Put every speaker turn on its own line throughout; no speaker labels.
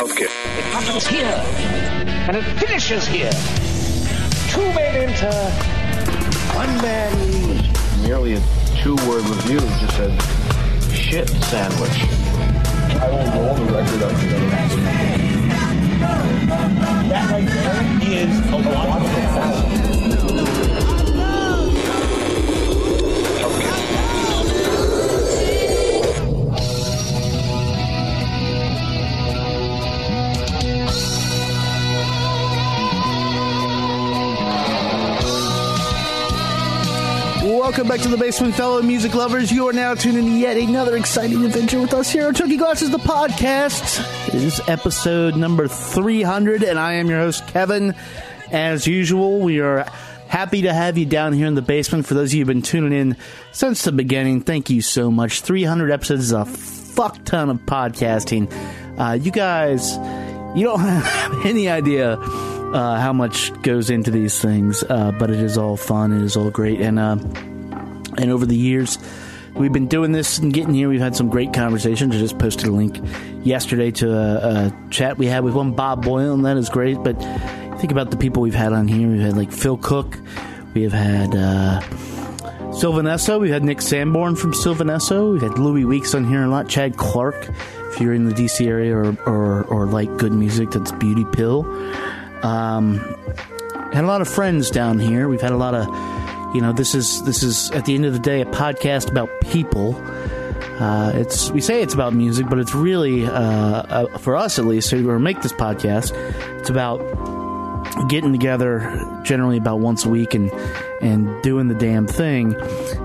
Okay.
It happens here, and it finishes here. Two men enter, one man leaves.
Merely a two-word review just said, shit sandwich.
I will roll the record up together.
That
Welcome back to the basement, fellow music lovers. You are now tuning in to yet another exciting adventure with us here on Chunky Glasses, the podcast. This is episode number 300, and I am your host, Kevin. As usual, we are happy to have you down here in the basement. For those of you who've been tuning in since the beginning, thank you so much. 300 episodes is a fuck ton of podcasting. Uh, you guys, you don't have any idea uh, how much goes into these things, uh, but it is all fun. It is all great, and uh, and over the years, we've been doing this and getting here. We've had some great conversations. I just posted a link yesterday to a, a chat we had with one Bob Boyle, and that is great. But think about the people we've had on here. We've had like Phil Cook. We have had uh, Sylvan Esso. We've had Nick Sanborn from Sylvan Esso. We've had Louis Weeks on here a lot. Chad Clark. If you're in the DC area or, or, or like good music, that's Beauty Pill. Um, had a lot of friends down here. We've had a lot of, you know, this is this is at the end of the day a podcast about people. Uh, it's we say it's about music, but it's really uh, uh, for us at least who make this podcast. It's about getting together generally about once a week and and doing the damn thing,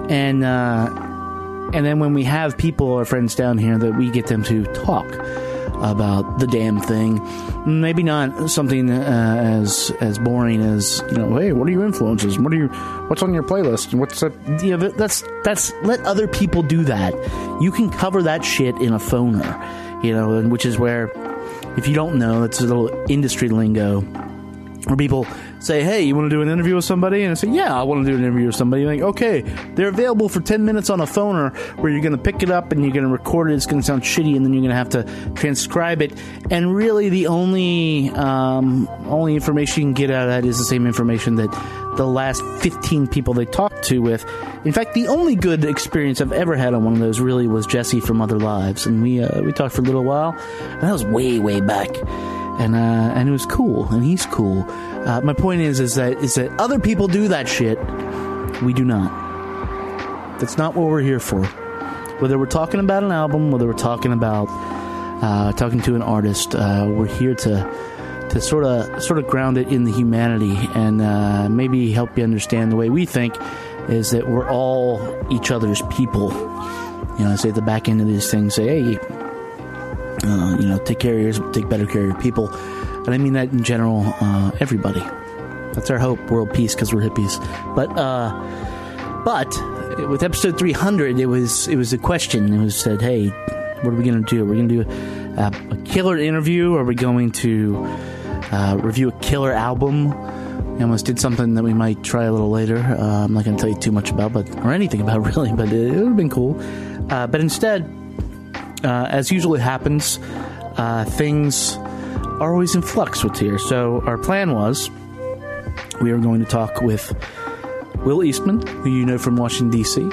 and uh, and then when we have people or friends down here that we get them to talk about the damn thing. Maybe not something uh, as as boring as you know. Hey, what are your influences? What are you? What's on your playlist? What's that? Yeah, but that's that's let other people do that. You can cover that shit in a phoner, you know, which is where if you don't know, that's a little industry lingo where people say, "Hey, you want to do an interview with somebody?" And I say, "Yeah, I want to do an interview with somebody." Like, okay, they're available for ten minutes on a phoner, where you're going to pick it up and you're going to record it. It's going to sound shitty, and then you're going to have to transcribe it. And really, the only um, only information you can get out of that is the same information that the last 15 people they talked to with. In fact, the only good experience I've ever had on one of those really was Jesse from Other Lives, and we uh, we talked for a little while, and that was way way back and uh, and it was cool, and he's cool. Uh, my point is, is that is that other people do that shit, we do not. That's not what we're here for. Whether we're talking about an album, whether we're talking about uh, talking to an artist, uh, we're here to to sort of sort of ground it in the humanity and uh, maybe help you understand the way we think is that we're all each other's people. You know, I say at the back end of these things, say, hey, uh, you know, take care of yours, take better care of your people. And I mean that in general, uh, everybody. That's our hope, world peace, because we're hippies. But, uh, but with episode 300, it was it was a question. It was said, hey, what are we going to do? We're we going to do a, a, killer interview? Are we going to uh, review a killer album? We almost did something that we might try a little later. Uh, I'm not going to tell you too much about, but or anything about really, but it, it would have been cool. Uh, but instead, uh, as usually happens, uh, things are always in flux with here. So our plan was we are going to talk with Will Eastman, who you know from Washington D.C.,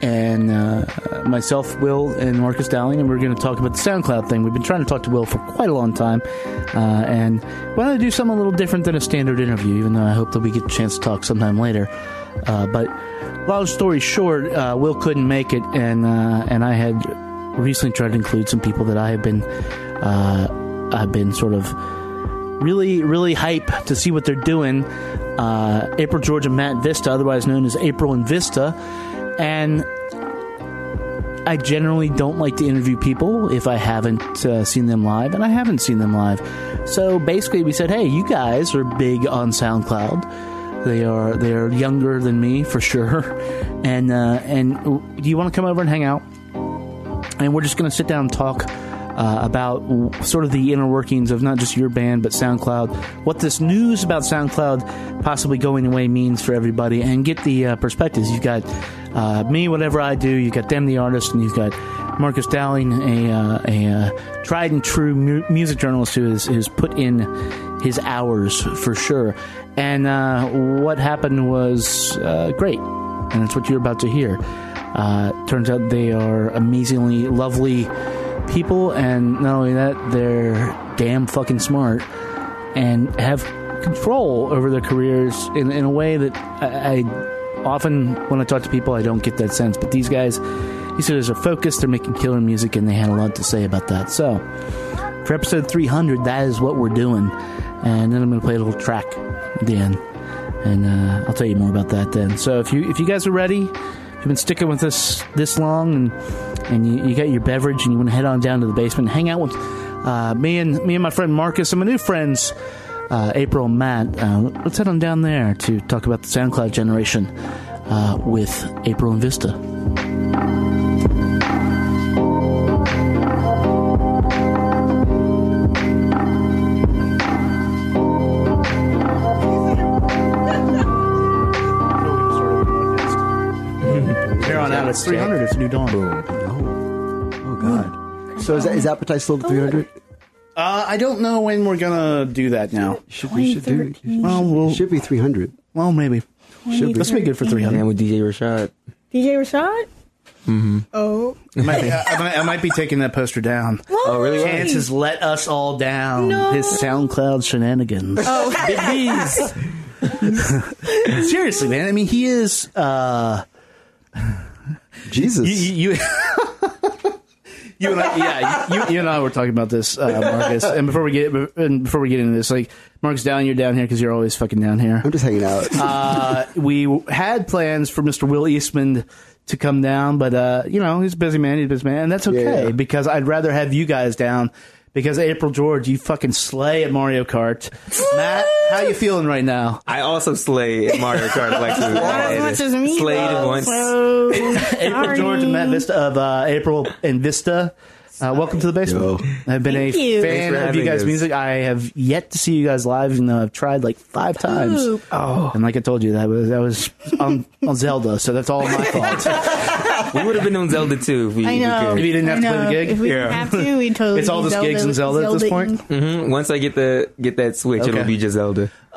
and uh, myself, Will, and Marcus Dowling, and we're going to talk about the SoundCloud thing. We've been trying to talk to Will for quite a long time, uh, and wanted to do something a little different than a standard interview. Even though I hope that we get a chance to talk sometime later. Uh, but long story short, uh, Will couldn't make it, and uh, and I had recently tried to include some people that I have been uh, I've been sort of really really hype to see what they're doing. Uh, April George and Matt Vista, otherwise known as April and Vista, and I generally don't like to interview people if I haven't uh, seen them live, and I haven't seen them live. So basically, we said, "Hey, you guys are big on SoundCloud. They are they are younger than me for sure, and uh, and do you want to come over and hang out?" and we're just going to sit down and talk uh, about sort of the inner workings of not just your band but SoundCloud, what this news about SoundCloud possibly going away means for everybody, and get the uh, perspectives. You've got uh, me, whatever I do. You've got them, the artist, and you've got Marcus Dowling, a, uh, a uh, tried and true mu- music journalist who has, put in his hours for sure. And uh, what happened was great, and that's what you're about to hear. Turns out they are amazingly lovely people, and not only that, they're damn fucking smart and have control over their careers in, in a way that I, I often, when I talk to people, I don't get that sense. But these guys, these guys are focused, they're making killer music, and they had a lot to say about that. So, for episode 300, that is what we're doing. And then I'm going to play a little track at the end. And uh, I'll tell you more about that then. So, if you if you guys are ready, if you've been sticking with us this long and and you, you got your beverage and you want to head on down to the basement, hang out with uh, me and me and my friend Marcus and my new friends uh, April and Matt. Uh, let's head on down there to talk about the SoundCloud generation uh, with April and Vista. Here on out, it's 300. It's a new dawn.
God. So is that is appetite still at 300?
Uh, I don't know when we're gonna do that now.
Should we should do?
Well, we'll
Should be 300.
well maybe.
Should be.
Let's make it for 300.
And with DJ Rashad.
DJ Rashad? Mm-hmm. Oh.
I might, be, I, might, I might be taking that poster down.
Oh, really?
Chance has let us all down.
No.
His SoundCloud shenanigans.
Oh.
Big Seriously, man. I mean, he is. Uh,
Jesus.
you, you, you, you and I, yeah, you, you and I were talking about this, uh, Marcus. And before we get and before we get into this, like Marcus down, you're down here because you're always fucking down here.
I'm just hanging out.
Uh, we had plans for Mr. Will Eastman to come down, but uh, you know he's a busy man. He's a busy man, and that's okay
Yeah.
because I'd rather have you guys down. Because April George, you fucking slay at Mario Kart. Matt, how you feeling right now?
I also slay at Mario Kart. Like to
Not as much as me.
Slayed
though,
once.
So,
April. George and Matt Vista of uh, April and Vista. Uh, welcome to the basement.
Yo.
I've been
Thank
a
you.
Fan of you guys'
us.
music. I have yet to see you guys live, and though I've tried like five times.
Ooh.
Oh, and like I told you, that was that was on, on Zelda, so that's all my fault.
We would have been on Zelda too if we,
I know.
If you didn't have
I
to play the
know.
gig?
If we
Yeah.
didn't have to, we totally
It's all
be
just gigs and Zelda at this point?
Mhm. Once I get the get that Switch,
Okay.
it'll be just Zelda.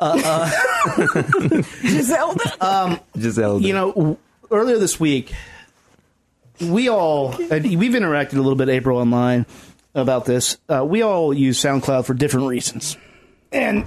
Zelda.
Just Zelda.
you know, w- earlier this week, we all and we've interacted a little bit, April, online about this. Uh, we all use SoundCloud for different reasons, and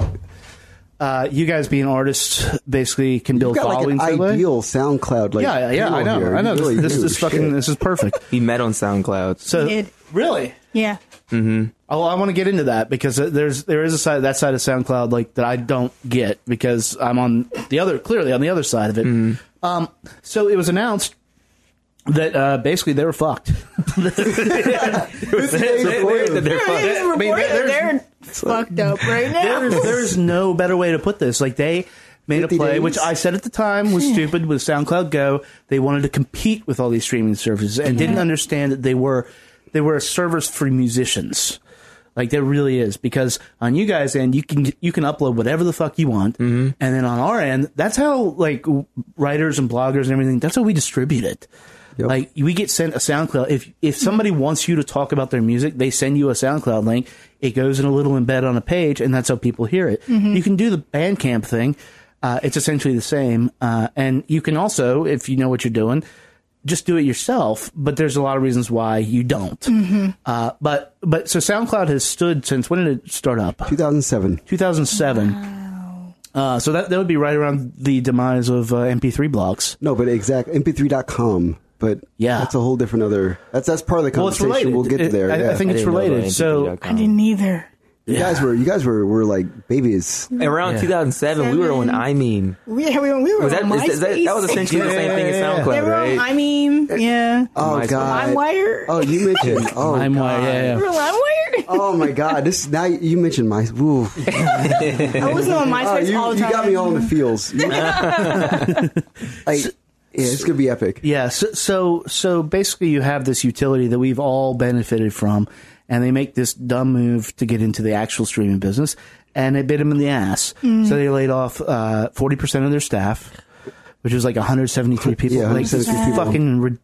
uh, you guys being artists basically can
You've
build
got like
followings.
an
that way.
ideal SoundCloud. Like
yeah, yeah, yeah, I know,
here.
I know.
Really
this this is fucking. This is perfect.
we met on SoundCloud.
So
We did.
really.
Yeah.
Oh, I want to get into that because there's there is a side that side of SoundCloud like that I don't get because I'm on the other clearly on the other side of it. Um, so it was announced that uh, basically they were fucked.
Today's recording.
They're fun.
I mean,
They're fucked up right now.
there's there's no better way to put this. Like they made a play,
days?
which I said at the time was stupid with SoundCloud Go. They wanted to compete with all these streaming services and didn't understand that they were they were a service for musicians. Like there really is because on you guys' end you can you can upload whatever the fuck you want,
Mm-hmm.
and then on our end that's how like writers and bloggers and everything that's how we distribute it.
Yep.
Like we get sent a SoundCloud. If if somebody wants you to talk about their music, they send you a SoundCloud link. It goes in a little embed on a page, and that's how people hear it. You can do the Bandcamp thing. Uh, it's essentially the same, uh, and you can also, if you know what you're doing, just do it yourself. But there's a lot of reasons why you don't. Uh, but but so SoundCloud has stood since when did it start up?
2007.
2007. Uh, so that that would be right around the demise of uh, MP3 blogs.
No, but exact mp3.com. But
Yeah.
that's a whole different other. That's that's part of the conversation.
related.
We'll get
It-
there.
I,
yeah.
I think
I
it's
didn't
related. So
I didn't either.
you guys were you guys were were like babies.
Around 2007, we were on I mean.
We, we, we were
Was that,
on
is- is that, that was essentially the same thing as
Yeah, yeah, yeah.
They
SoundCloud,
were
right?
I mean, yeah.
Oh
MySpace.
god.
LimeWire.
Oh, you mentioned. Oh
I'm
god.
yeah, yeah.
We LimeWire.
Oh my god. This now you mentioned my. Ooh.
I wasn't on
Oh,
MySpace
you,
all the time.
you got me all in the feels. You- like, yeah, it's gonna be epic.
Yeah, so, so so basically, you have this utility that we've all benefited from, and they make this dumb move to get into the actual streaming business, and it bit them in the ass.
Mm.
So they laid off uh, forty percent of their staff, which was like 173 people.
Yeah,
like
173 people.
fucking ri-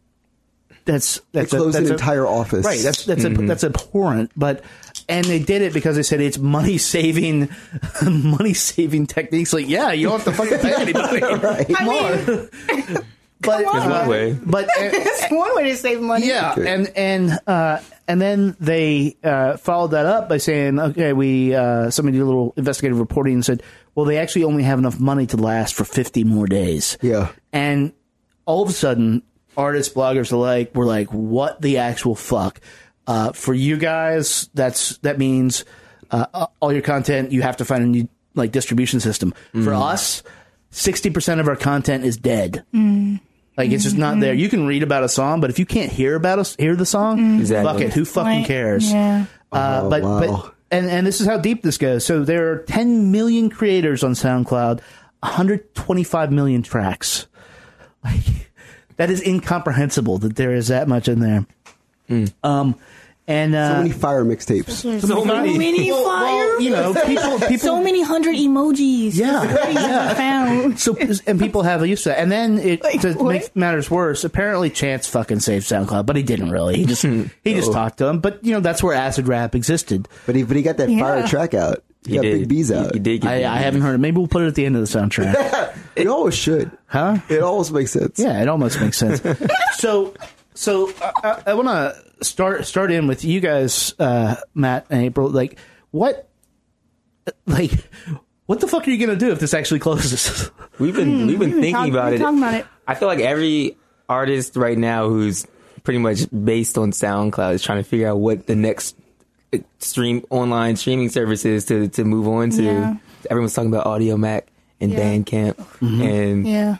that's
They
that's a,
closed
that's
an
a-
entire office.
Right. That's that's a, that's abhorrent. But and they did it because they said it's money saving, money saving techniques. Like, yeah, you don't have to fucking pay anybody.
right.
I mean,
But
Come on.
One way.
but
that's one way to save money.
yeah, and and uh, and then they uh, followed that up by saying, okay, we uh, somebody did a little investigative reporting and said, well, they actually only have enough money to last for fifty more days.
Yeah.
and all of a sudden, artists, bloggers alike were like, "What the actual fuck?" Uh, for you guys, that's that means uh, all your content you have to find a new like distribution system. For us, sixty percent of our content is dead. Like it's just not there. You can read about a song, but if you can't hear about us, hear the song,
Exactly.
fuck it. Who fucking
Like,
cares?
Yeah.
Uh,
Oh,
but
wow.
but and and this is how deep this goes. So there are 10 million creators on SoundCloud, 125 million tracks. Like that is incomprehensible that there is that much in there. Um, and uh,
So many fire mixtapes.
So many,
well,
fire.
well, you know, people people
so many hundred emojis.
Yeah, yeah.
Found.
So and people have used to that. And then it
Like,
to
what?
make matters worse, apparently Chance fucking saved SoundCloud, but he didn't really. He just he just talked to him. But you know that's where acid rap existed.
But he but he got that fire track out. He,
He
got
did.
Big B's out.
He did. Get
I,
Big
I haven't heard it. Maybe we'll put it at the end of the soundtrack.
It always should.
huh?
It almost makes sense.
Yeah, it almost makes sense. so, so I, I, I want to start start in with you guys, uh, Matt and April. Like, what, like, what the fuck are you gonna do if this actually closes?
We've been we've been
We've been
thinking
talk-
about it.
talking about it.
I feel like every artist right now who's pretty much based on SoundCloud is trying to figure out what the next uh, stream online streaming service is to to move on to.
Yeah.
Everyone's talking about Audiomack and
Yeah.
Bandcamp,
Mm-hmm.
and
Yeah.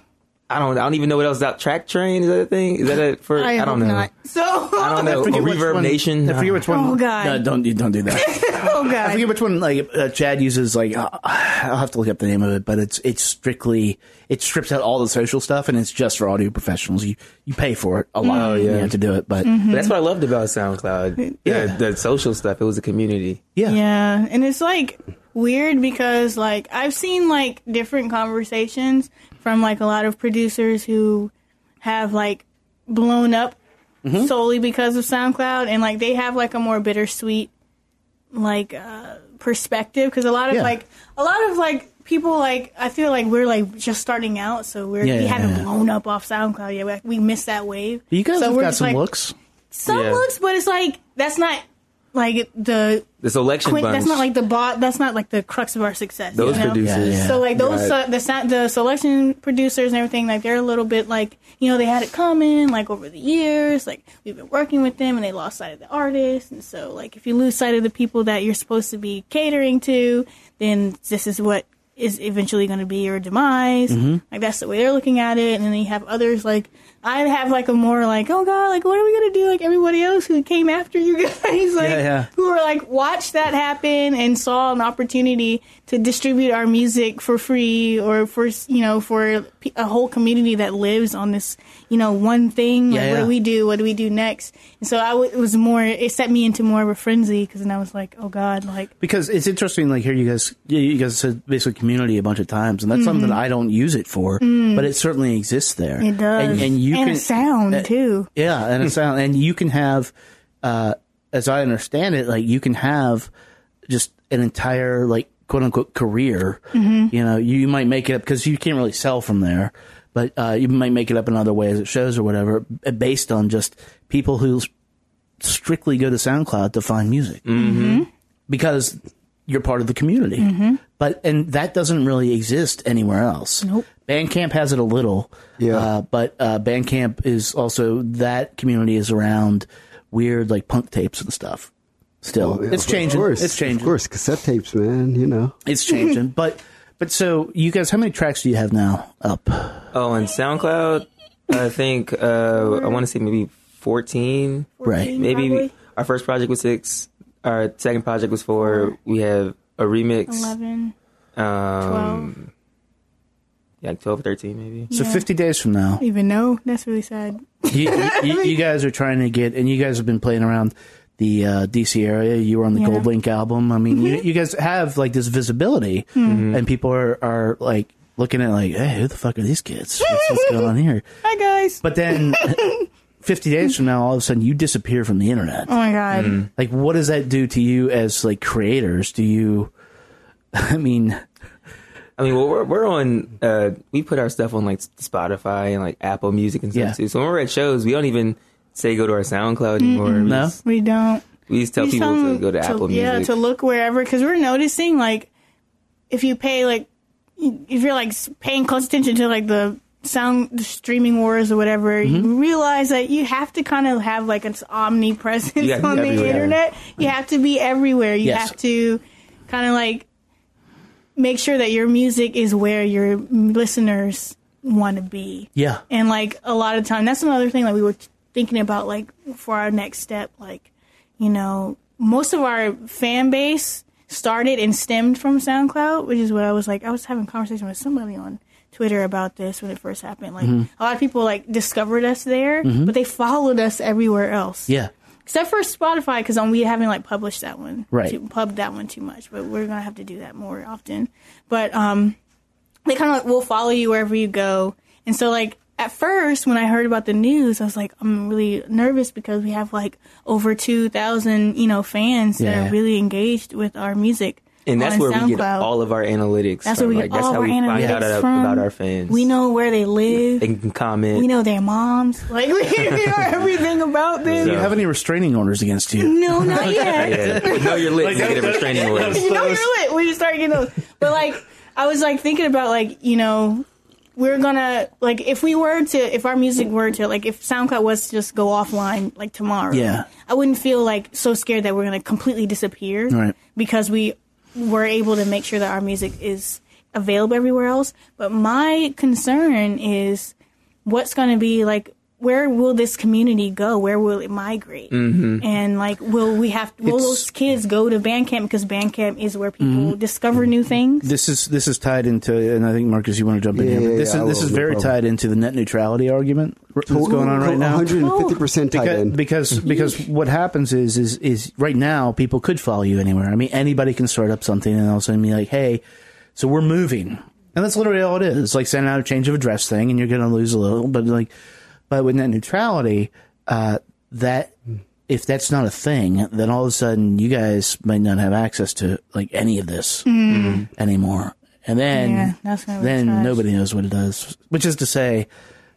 I don't I don't even know what else is out. Track Train is that a thing? Is that a for?
I,
I, don't know.
Not. So.
I don't know.
forget
A Reverb
one-
Nation.
I forget which one.
Oh, God.
No, don't you don't do that.
oh god.
I forget which one. Like uh, Chad uses. Like uh, I'll have to look up the name of it, but it's it's strictly it strips out all the social stuff and it's just for audio professionals. You you pay for it a lot.
Oh,
You have to do it, but
Mm-hmm.
But that's what I loved about SoundCloud.
Yeah.
Yeah, the social stuff. It was a community.
yeah,
Yeah, and it's like weird because like I've seen like different conversations from like a lot of producers who have like blown up
Mm-hmm.
solely because of SoundCloud and like they have like a more bittersweet like uh perspective because a lot of
Yeah.
like a lot of like people like I feel like we're like just starting out so we're
Yeah,
we
yeah,
haven't
yeah.
blown up off SoundCloud yet we, we missed that wave
You guys
so
have
we're
got
just,
some
like,
looks.
some
Yeah.
looks but it's like that's not like the
The election
Quint,
bunch.
that's not like the bot. That's not like the crux of our success.
those
you know?
producers.
Yeah, yeah.
So like those
Right.
uh, the the Soulection producers and everything like they're a little bit like you know they had it coming like over the years like we've been working with them and they lost sight of the artist and so like if you lose sight of the people that you're supposed to be catering to then this is what is eventually going to be your demise
Mm-hmm.
like that's the way they're looking at it and then you have others like I have like a more like oh god like what are we gonna do like everybody else who came after you guys like
Yeah, yeah.
who were like watched that happen and saw an opportunity to distribute our music for free or for you know for a whole community that lives on this you know one thing like
Yeah,
what do we do what do we do next and so I w- it was more it set me into more of a frenzy because then I was like oh god like
because it's interesting. Like here, you guys, you- you guys said basically community a bunch of times, and that's something that mm-hmm. I don't use it for, mm. but it certainly exists there.
It does
and, and you
and
can
a sound
uh,
too
Yeah, and a sound, and you can have, uh, as I understand it, like you can have just an entire like quote unquote career.
Mm-hmm.
You know, you might make it up because you can't really sell from there, but uh, you might make it up in other ways at shows or whatever, based on just people who strictly go to SoundCloud to find music
Mm-hmm.
because you're part of the community. But and that doesn't really exist anywhere else.
Nope.
Bandcamp has it a little.
Yeah.
Uh, but uh, Bandcamp is also that community is around weird like punk tapes and stuff. Still,
Yeah,
it's
of
changing.
course,
It's changing.
Of course, cassette tapes, man. You know.
It's changing. but but so you guys, how many tracks do you have now up?
Oh, and SoundCloud, I think uh, I want to say maybe fourteen.
Right.
Maybe
probably.
our first project was six. Our second project was four. We have a remix.
11
Um, yeah, like 12, 13 maybe.
So
Yeah.
fifty days from now,
even though that's really sad
you, you, you guys are trying to get, and you guys have been playing around the uh, DC area. You were on the
Yeah.
GoldLink album. I mean, you, you guys have like this visibility, and people are, are like looking at like, hey, who the fuck are these kids? What's, what's going on here?
hi guys
But then, 50 days from now, all of a sudden you disappear from the internet.
Oh my god.
Like, what does that do to you as like creators? Do you, I mean,
I mean, well, we're we're on. Uh, we put our stuff on like Spotify and like Apple Music and stuff
Yeah.
too. So when we're at shows, we don't even say go to our SoundCloud anymore. We
No?
just,
We don't.
we just tell
We
people to go to, Apple Music.
Yeah, to look wherever because we're noticing like if you pay like if you're like paying close attention to like the sound the streaming wars or whatever,
Mm-hmm.
you realize that you have to kind of have like an omnipresence
You
on the
everywhere.
internet. You have to be everywhere. You
Yes.
have to kind of like make sure that your music is where your listeners want to be.
yeah,
And like a lot of time, that's another thing that we were thinking about, like for our next step. Like, you know, most of our fan base started and stemmed from SoundCloud, which is what I was like. I was having a conversation with somebody on Twitter about this when it first happened. Like,
Mm-hmm.
a lot of people like discovered us there, but they followed us everywhere else.
yeah,
Except for Spotify, because we haven't like published that one,
Right.
Too, pubbed that one too much, but we're gonna have to do that more often. But um, they kind of like, will follow you wherever you go, and so like at first when I heard about the news, I was like, I'm really nervous because we have like over two thousand you know fans that are really engaged with our music.
And that's
on
where we get all of our analytics.
That's
from.
where we
like,
get
that's
all
how
our
we find
analytics
out about,
from.
about our fans.
We know where they live.
They can comment.
we know their moms. Like we know everything about them.
Do you have any restraining orders against you?
No, not yet.
yeah. know your lips and get a restraining order.
you know you're lit when you start getting those. But like, I was like thinking about like you know, we're gonna like if we were to if our music were to like if SoundCloud was to just go offline like tomorrow,
Yeah.
I wouldn't feel like so scared that we're gonna completely disappear,
Right.
Because we were able to make sure that our music is available everywhere else. But my concern is what's gonna be like. Where will this community go? Where will it migrate? Mm-hmm. And like, will we have? Will
It's-
those kids go to Bandcamp because Bandcamp is where people
Mm-hmm.
discover new things.
This is this is tied into, and I think Marcus, you want to jump in
Yeah,
here. But
yeah,
this
yeah,
is this is very
problem.
tied into the net neutrality argument that's going on right now.
150% tied
because,
in.
because because what happens is is is right now people could follow you anywhere. I mean, anybody can start up something and all of a sudden be like, "Hey, so we're moving," and that's literally all it is. It's like sending out a change of address thing, and you're going to lose a little. But like, but with net neutrality, uh, that if that's not a thing, then all of a sudden you guys might not have access to like any of this anymore. And then
Yeah, that's gonna be
then
trash.
nobody knows what it does. Which is to say,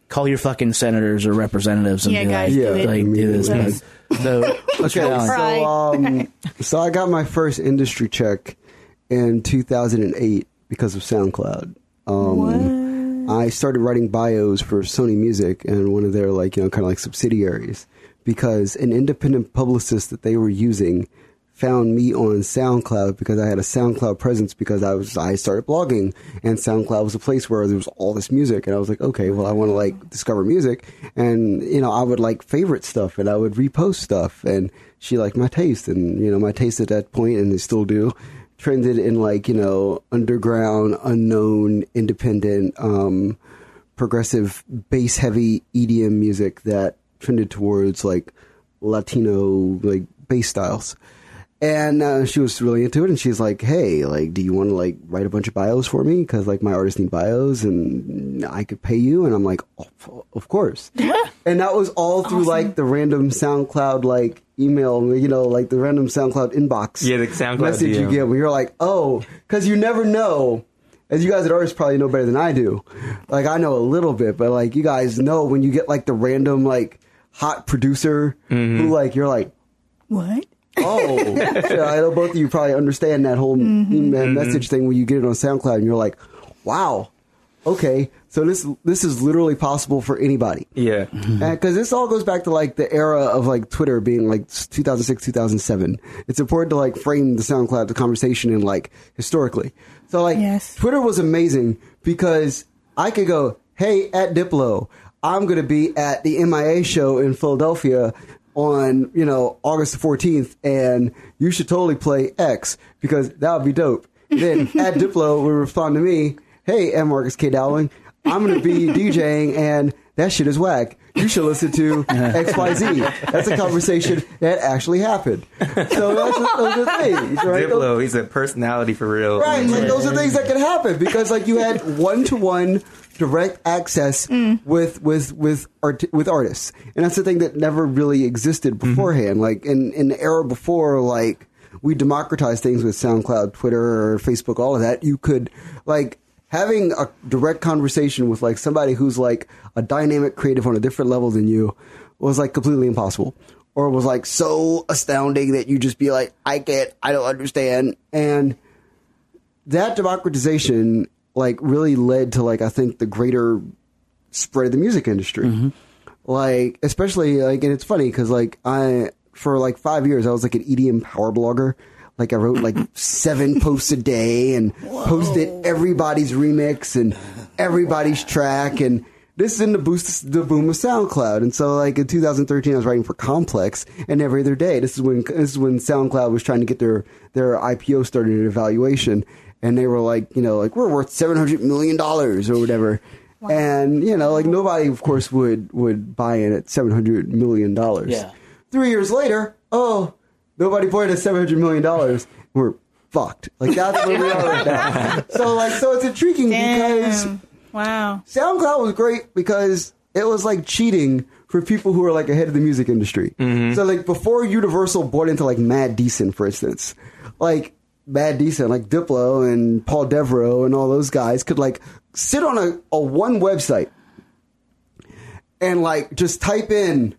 call your fucking senators or representatives and
Yeah,
be
guys,
like,
do
like, do this.
Yes.
So,
Okay, so um, so I got my first industry check in 2008 because of SoundCloud. Um, I started writing bios for Sony Music and one of their like you know kind of like subsidiaries because an independent publicist that they were using found me on SoundCloud because I had a SoundCloud presence because I was I started blogging and SoundCloud was a place where there was all this music and I was like okay well I want to like discover music. And you know I would like favorite stuff and I would repost stuff and she liked my taste and you know my taste at that point and they still do trended in like you know underground unknown independent um progressive bass heavy EDM music that trended towards like Latino like bass styles. And uh, she was really into it, and she's like, "Hey, like, do you want to like write a bunch of bios for me? Because like my artists need bios, and I could pay you." And I'm like, oh, "Of course." and that was all through like the random SoundCloud like email, you know, like the random SoundCloud inbox.
Yeah, the SoundCloud
message you get where you're like, "Oh," because you never know as you guys at artists probably know better than I do. Like I know a little bit, but like you guys know when you get like the random like hot producer who like you're like,
What?
Oh, shit, I know both of you probably understand that whole email mm-hmm. mm-hmm. message thing when you get it on SoundCloud and you're like, wow, okay, so this this is literally possible for anybody.
Yeah. Mm-hmm.
Because this all goes back to like the era of like Twitter being like 2006, 2007. It's important to like frame the SoundCloud the conversation in like historically. So like
Yes.
Twitter was amazing because I could go, hey, at Diplo, I'm going to be at the MIA show in Philadelphia on you know August the 14th, and you should totally play X because that would be dope. Then at Diplo would respond to me, hey, M. Marcus K. Dowling, I'm going to be DJing and that shit is whack. You should listen to XYZ. That's a conversation that actually happened. So that's, those are things, right? Those-
Diplo, he's a personality for real.
Right, like those are things that could happen because like you had one to one direct access mm. with with with art, with artists, and that's the thing that never really existed mm-hmm. beforehand. Like in in the era before, like we democratized things with SoundCloud, Twitter, or Facebook, all of that. You could like having a direct conversation with like somebody who's like a dynamic creative on a different level than you was like completely impossible. Or was like so astounding that you just be like, I can't, I don't understand. And that democratization like really led to like I think the greater spread of the music industry. Mm-hmm. Like especially like and it's funny because like I for like five years I was like an EDM power blogger. Like I wrote like seven posts a day and posted everybody's remix and everybody's track and this is in the boost the boom of SoundCloud. And so like in 2013 I was writing for Complex and every other day. This is when this is when SoundCloud was trying to get their their IPO started at evaluation and they were like, you know, like we're worth 700 million dollars or whatever. And you know, like nobody of course would would buy in at 700 million dollars.
Yeah.
3 years later, oh, nobody bought it at 700 million dollars. We're fucked. Like that's where we are right now. So like so it's intriguing because
Wow.
SoundCloud was great because it was like cheating for people who are like ahead of the music industry. Mm-hmm. So like before Universal bought into like Mad Decent, for instance, like Mad Decent, like Diplo and Paul Devro and all those guys could like sit on a, a one website and like just type in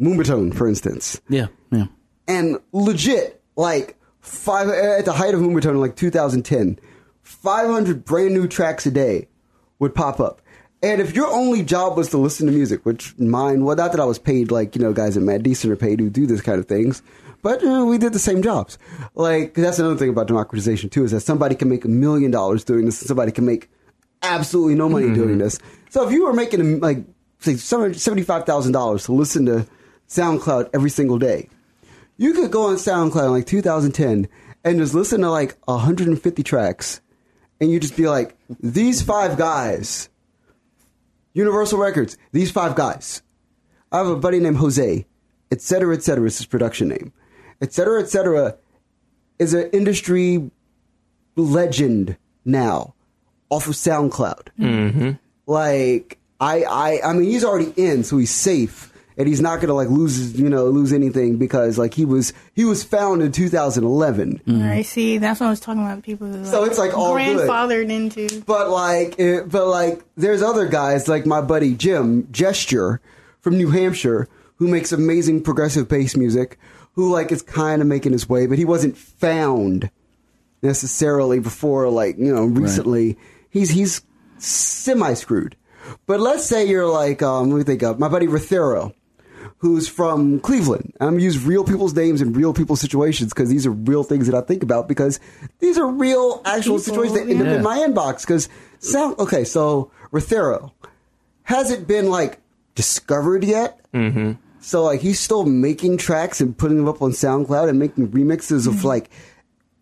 Moombahton, for instance
Yeah, yeah.
and legit like five at the height of Moombahton in like 2010, 500 brand new tracks a day would pop up. And if your only job was to listen to music, which mine, well, not that I was paid like you know guys at Mad Decent are paid who do this kind of things, but you know, we did the same jobs. Like that's another thing about democratization too is that somebody can make a million dollars doing this, and somebody can make absolutely no money doing mm-hmm. this. So if you were making like say seventy-five thousand dollars to listen to SoundCloud every single day, you could go on SoundCloud in like 2010 and just listen to like 150 tracks, and you just be like, these five guys, Universal Records, these five guys. I have a buddy named Jose, et cetera, et cetera, is his production name. Et cetera, et cetera, is an industry legend now off of SoundCloud. Mm-hmm. Like, I, I, I mean, he's already in, so he's safe. And he's not gonna like lose, you know, lose anything because like he was, he was found in 2011.
I see. That's what I was talking about. People who
So it's, like, all good.
grandfathered into.
But like, it, but like, there's other guys like my buddy Jim Gesture from New Hampshire who makes amazing progressive bass music. Who like is kind of making his way, but he wasn't found necessarily before like you know recently. He's he's semi screwed. But let's say you're like um, let me think of my buddy Rothero, who's from Cleveland. I'm gonna use real people's names and real people's situations because these are real things that I think about because these are real actual
People,
situations that end up in my inbox. Because sound okay, so Rothero hasn't been like discovered yet. Mm-hmm. So like he's still making tracks and putting them up on SoundCloud and making remixes of mm-hmm. like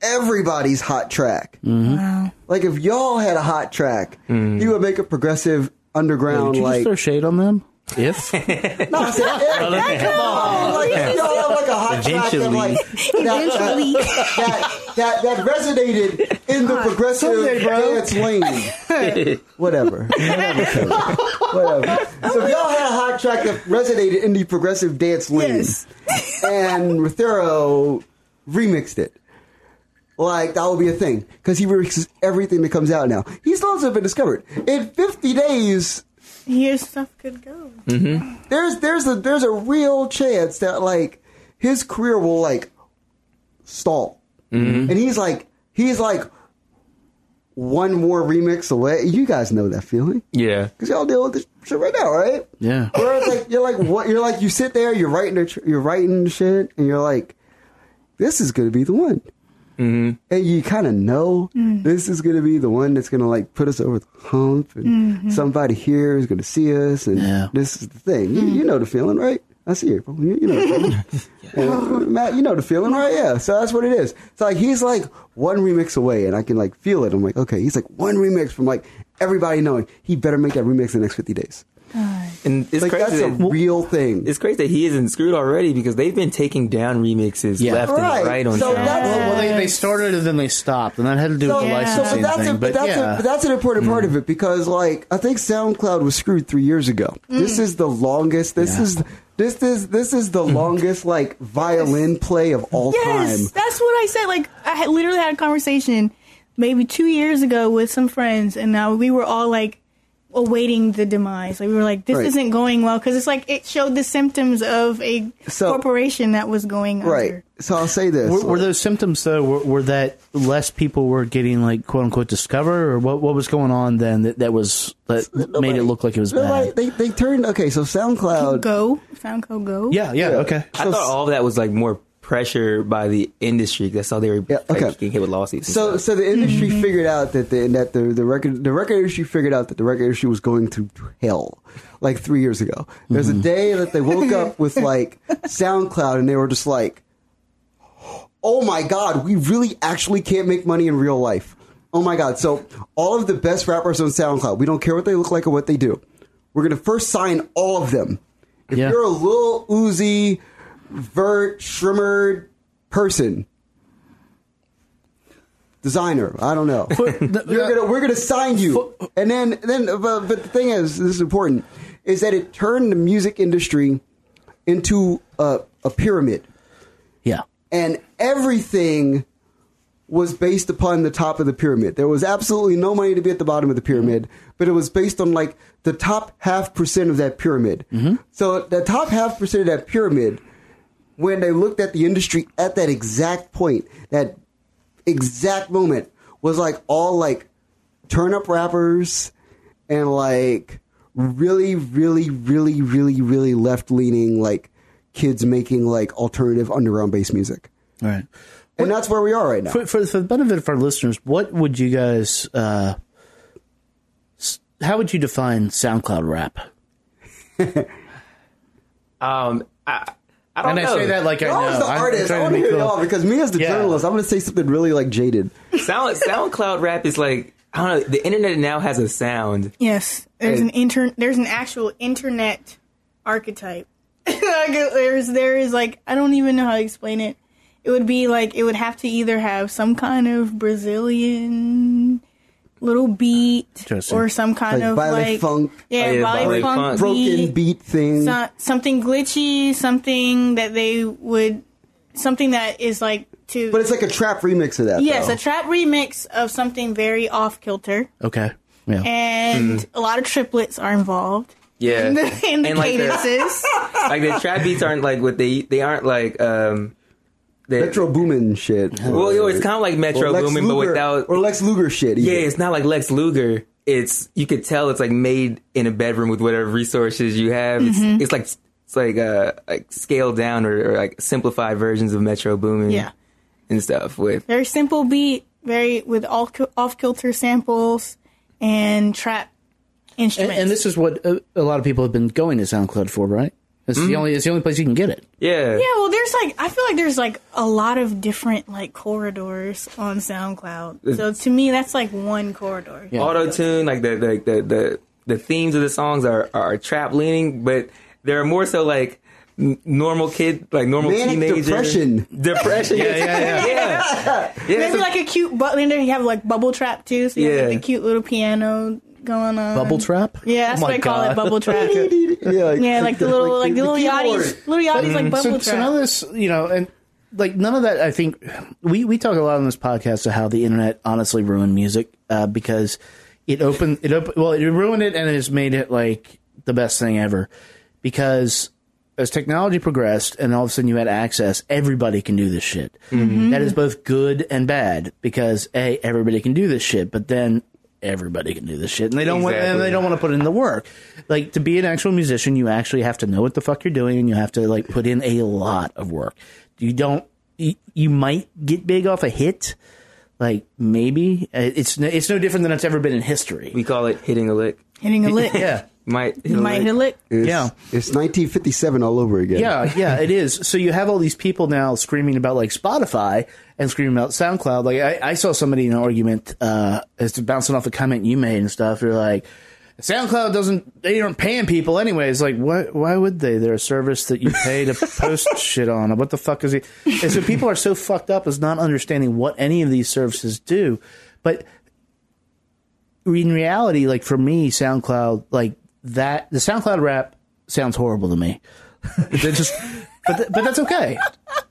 everybody's hot track. Mm-hmm.
Wow.
Like if y'all had a hot track, mm-hmm. he would make a progressive underground
Did you just
like
throw shade on them? If
no, I said, eh, come on, like y'all have like a hot track that
Eventually.
like
Eventually.
that, that that resonated in the progressive
Someday,
dance lane. Whatever. Whatever. Kevin. Whatever. So if y'all had a hot track that resonated in the progressive dance lane,
Yes.
and Rothero remixed it. Like that would be a thing because he remixes everything that comes out now. He still hasn't been discovered. In 50 days,
Here stuff could go. Mm-hmm.
there's there's a there's a real chance that like his career will like stall, mm-hmm. and he's like he's like one more remix away. You guys know that feeling
Yeah.
because y'all deal with this shit right now, right?
yeah,
Where it's like you're like what you're like you sit there, you're writing the, tr- you're writing the shit, and you're like, this is gonna be the one. Mm-hmm. And you kind of know mm. this is going to be the one that's going to like put us over the hump, and mm-hmm. somebody here is going to see us, and
Yeah.
this is the thing. You, mm. you know the feeling, right? I see it. You, you know the feeling. And, Matt, you know the feeling, right? Yeah. So that's what it is. It's like he's like one remix away, and I can like feel it. I'm like, okay, he's like one remix from like everybody knowing he better make that remix in the next 50 days.
And it's
Like
crazy.
that's a
that-
real thing.
it's crazy that he isn't screwed already because they've been taking down remixes
Yeah.
left
Right.
and right on
So
SoundCloud.
that's-
Well, well, they, they started and then they stopped, and that had to do with the
So,
licensing
but that's,
thing.
a,
but
but, that's
yeah,
a, but that's an important part of it because, like, I think SoundCloud was screwed three years ago. This mm. is the longest. This
Yeah.
is this is this is the mm. longest like violin play of all
Yes,
time.
that's what I said. Like I had literally had a conversation maybe two years ago with some friends, and now we were all like awaiting the demise. Like we were like, this
Right.
isn't going well because it's like it showed the symptoms of a
So-
corporation that was going
Right.
under.
So I'll say this.
were, were those symptoms though? Were, were that less people were getting like quote unquote discover, or what? What was going on then that, that was that made it look like it was
Nobody-
bad?
They they turned okay. So SoundCloud.
Go SoundCloud Go.
Yeah, yeah, okay.
I thought all of that was like more pressure by the industry. That's how they were
Yeah,
like, getting hit with lawsuits.
So
stuff.
so the industry figured out that the that the, the record the record industry figured out that the record industry was going through hell like three years ago. There's a mm-hmm. day that they woke up with like SoundCloud and they were just like, "Oh my god, we really actually can't make money in real life." Oh my god! So all of the best rappers on SoundCloud, we don't care what they look like or what they do. We're gonna first sign all of them. If
Yeah.
you're a Lil Uzi, Vert, Shrimmer person, Desiigner. I don't know. You're gonna, we're gonna sign you, and then then. Uh, but, but the thing is, this is important, is that it turned the music industry into a, a pyramid,
Yeah,
and everything was based upon the top of the pyramid. There was absolutely no money to be at the bottom of the pyramid, but it was based on like the top half percent of that pyramid. Mm-hmm. So the top half percent of that pyramid, when they looked at the industry at that exact point, that exact moment, was like all like turn up rappers and like really, really, really, really, really left leaning like kids making like alternative underground bass music.
all right.
And that's where we are right now.
For, for, for the benefit of our listeners, what would you guys? Uh, how would you define SoundCloud rap?
um, I, I don't
And I
know.
say that like I
Y'all
know.
the
I'm
artist, I
to
want to
be
hear
cool.
y'all because me as the
Yeah.
journalist, I'm going to say something really like jaded.
Sound SoundCloud rap is like I don't know. The internet now has a sound.
Yes, there's
Hey.
an inter. There's an actual internet archetype. There's there is like I don't even know how to explain it. It would be like it would have to either have some kind of Brazilian little beat or some kind
Like
of
ballet
like
funk.
yeah,
Oh, yeah,
ballet
ballet
funk,
funk.
Broken
beat,
beat thing.
so- something glitchy, something that they would, something that is like to.
but it's like a trap remix of that.
yes,
though.
a trap remix of something very off kilter,
Okay. Yeah.
and a lot of triplets are involved
Yeah,
in the, in the
and like the,
cadences.
like the trap beats aren't like what they they aren't like um. They,
Metro Boomin shit.
well, yo, it's kind of like Metro
Or Lex
Boomin, but without
or Lex Luger shit.
Yeah, it's not like Lex Luger. It's you could tell it's like made in a bedroom with whatever resources you have. It's, it's like it's like uh like scaled down or, or like simplified versions of Metro Boomin.
Yeah.
and stuff with
very simple beat, very with all off kilter samples and trap
And,
instruments.
and this is what a, a lot of people have been going to SoundCloud for, right? It's the hmm? only it's the only place you can get it.
yeah
yeah, well, there's like I feel like there's like a lot of different like corridors on SoundCloud. So to me, that's like one corridor.
Yeah.
auto tune like the the, the the the themes of the songs are are trap leaning, but they're more so like normal kid like normal
Manic
teenager
depression.
depression yeah
yeah, yeah.
yeah yeah
Maybe
so-
like a cute, but then you have like bubble trap too. So you have like
Yeah.
the cute little piano going on.
Bubble trap?
Yeah, that's
Oh
what
my
I call
God.
it, bubble trap.
yeah, like,
yeah, like the little, like the little
keyboard.
yachties, little yachties like bubble
so,
trap.
so none of this, you know, and like none of that. I think we we talk a lot on this podcast of how the internet honestly ruined music uh, because it opened it opened well it ruined it and it has made it like the best thing ever because as technology progressed and all of a sudden you had access, everybody can do this shit. That is both good and bad because a everybody can do this shit, but then everybody can do this shit and they don't want and they don't want to put in the work. Like to be an actual musician, you actually have to know what the fuck you're doing and you have to like put in a lot of work. You don't you, you might get big off a hit. Like maybe Uh, it's it's no different than it's ever been in history.
we call it hitting a lick
Hitting a lick.
Yeah.
Might hit
You
a
might
lick.
hit.
It's,
Yeah.
it's 1957 all over again.
Yeah, yeah, it is. So you have all these people now screaming about like Spotify and screaming about SoundCloud. Like I, I saw somebody in an argument, uh, it's bouncing off a comment you made and stuff. They're like, SoundCloud doesn't. They aren't paying people anyways. Like, why? Why would they? They're a service that you pay to post shit on. What the fuck is it? And so people are so fucked up as not understanding what any of these services do. But in reality, like for me, SoundCloud, like that, the SoundCloud rap sounds horrible to me. It just, but th- but that's okay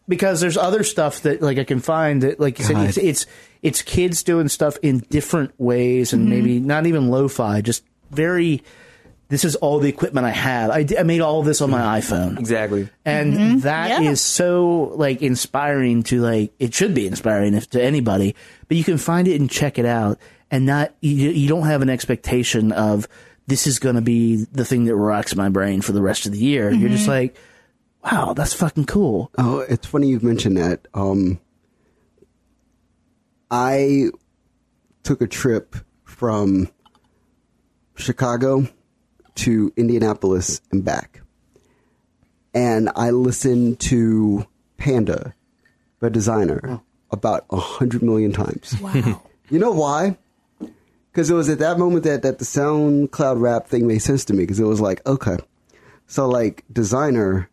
because there's other stuff that like I can find that like you said, it's, it's it's kids doing stuff in different ways and mm-hmm. maybe not even lo-fi, just very. This is all the equipment I have. I, d- I made all this on my iPhone
Exactly.
and mm-hmm. that is
Yeah.
so like inspiring to like it should be inspiring if to anybody but you can find it and check it out and not you, you don't have an expectation of this is going to be the thing that rocks my brain for the rest of the year you're just like wow that's fucking cool
Oh, it's funny you've mentioned that. Um, I took a trip from Chicago to Indianapolis and back. And I listened to Panda, the Desiigner, about a hundred million times.
Wow.
You know why? Because it was at that moment that, that the SoundCloud rap thing made sense to me. Because it was like, okay, so like Desiigner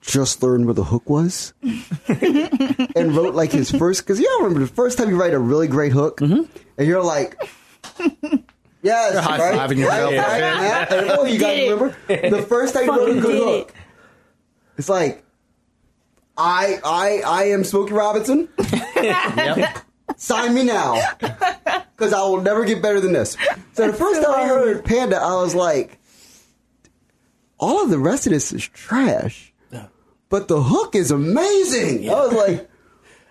just learned where the hook was and wrote like his first. Because you all remember the first time you write a really great hook, mm-hmm. and you're like, yes,
You're
right,
high-fiving yourself.
right, right, yeah. And, oh, you guys
Did it.
remember the first time you wrote a good hook? It's like. I I I am Smokey Robinson.
yep.
Sign me now. Because I will never get better than this. So the first time I heard Panda, I was like, all of the rest of this is trash. But the hook is amazing. I was like,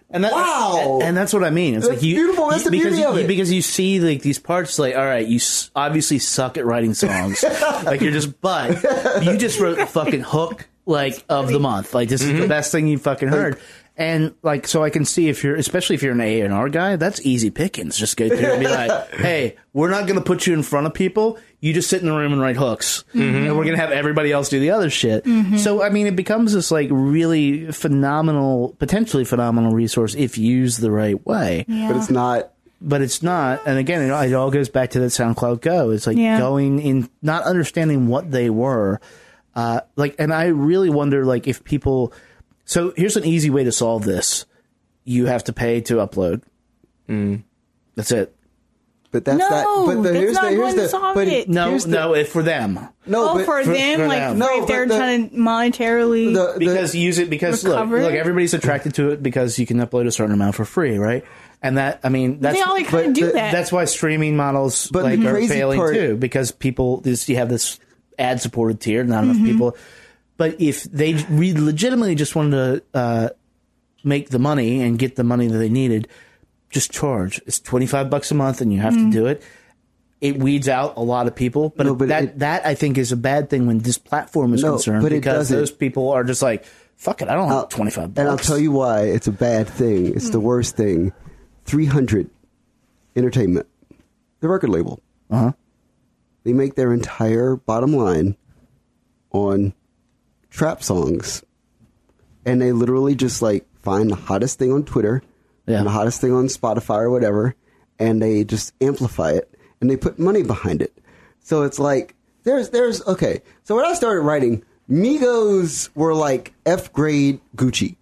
And that,
Wow.
and that's what I mean. It's
That's
like you,
beautiful. That's
you-
the
because
beauty
you,
of it.
because you see like these parts. Like, all right, you s- obviously suck at writing songs. like you're just, but you just wrote the fucking hook like of the month. Like this
Mm-hmm.
is the best thing you fucking heard. And like, so I can see if you're, especially if you're an A and R guy, that's easy pickings. Just go through and be like, "Hey, we're not going to put you in front of people. You just sit in the room and write hooks,
Mm-hmm.
and we're going to have everybody else do the other shit." So, I mean, it becomes this like really phenomenal, potentially phenomenal resource if used the right way.
Yeah.
but it's not.
But it's not. And again, it, it all goes back to that SoundCloud Go. It's like
Yeah.
going in, not understanding what they were. Uh, like, and I really wonder, like, if people. So here's an easy way to solve this: you have to pay to upload. Mm. That's it.
But that's
no,
not. But the,
that's
here's
not
the here's
going
the
to solve
but
it.
No,
here's the,
no, if for them.
no.
oh,
but
for,
for-
them,
for
like
them.
for
No,
if they're
the-
trying to monetarily.
the- the-
because use it because look,
Recover
look,
it?
everybody's attracted to it because you can upload a certain amount for free, right? And that, I mean, that's
they all kind
but
of do that.
that's why streaming models
But
like are failing
part-
too because people this you have this ad supported tier not enough mm-hmm. people but if they re- legitimately just wanted to uh, make the money and get the money that they needed just charge. It's 25 bucks a month and you have to do it. It weeds out a lot of people but,
No, but
that
it-
that I think is a bad thing when this platform is
No,
concerned
but
because those people are just like fuck it I don't have 25 bucks
And I'll tell you why it's a bad thing. It's the worst thing. 300 Entertainment, the record label.
uh-huh.
They make their entire bottom line on trap songs. And they literally just like find the hottest thing on Twitter
Yeah.
and the hottest thing on Spotify or whatever, and they just amplify it and they put money behind it. So it's like there's there's okay. So when I started writing, Migos were like F grade Gucci.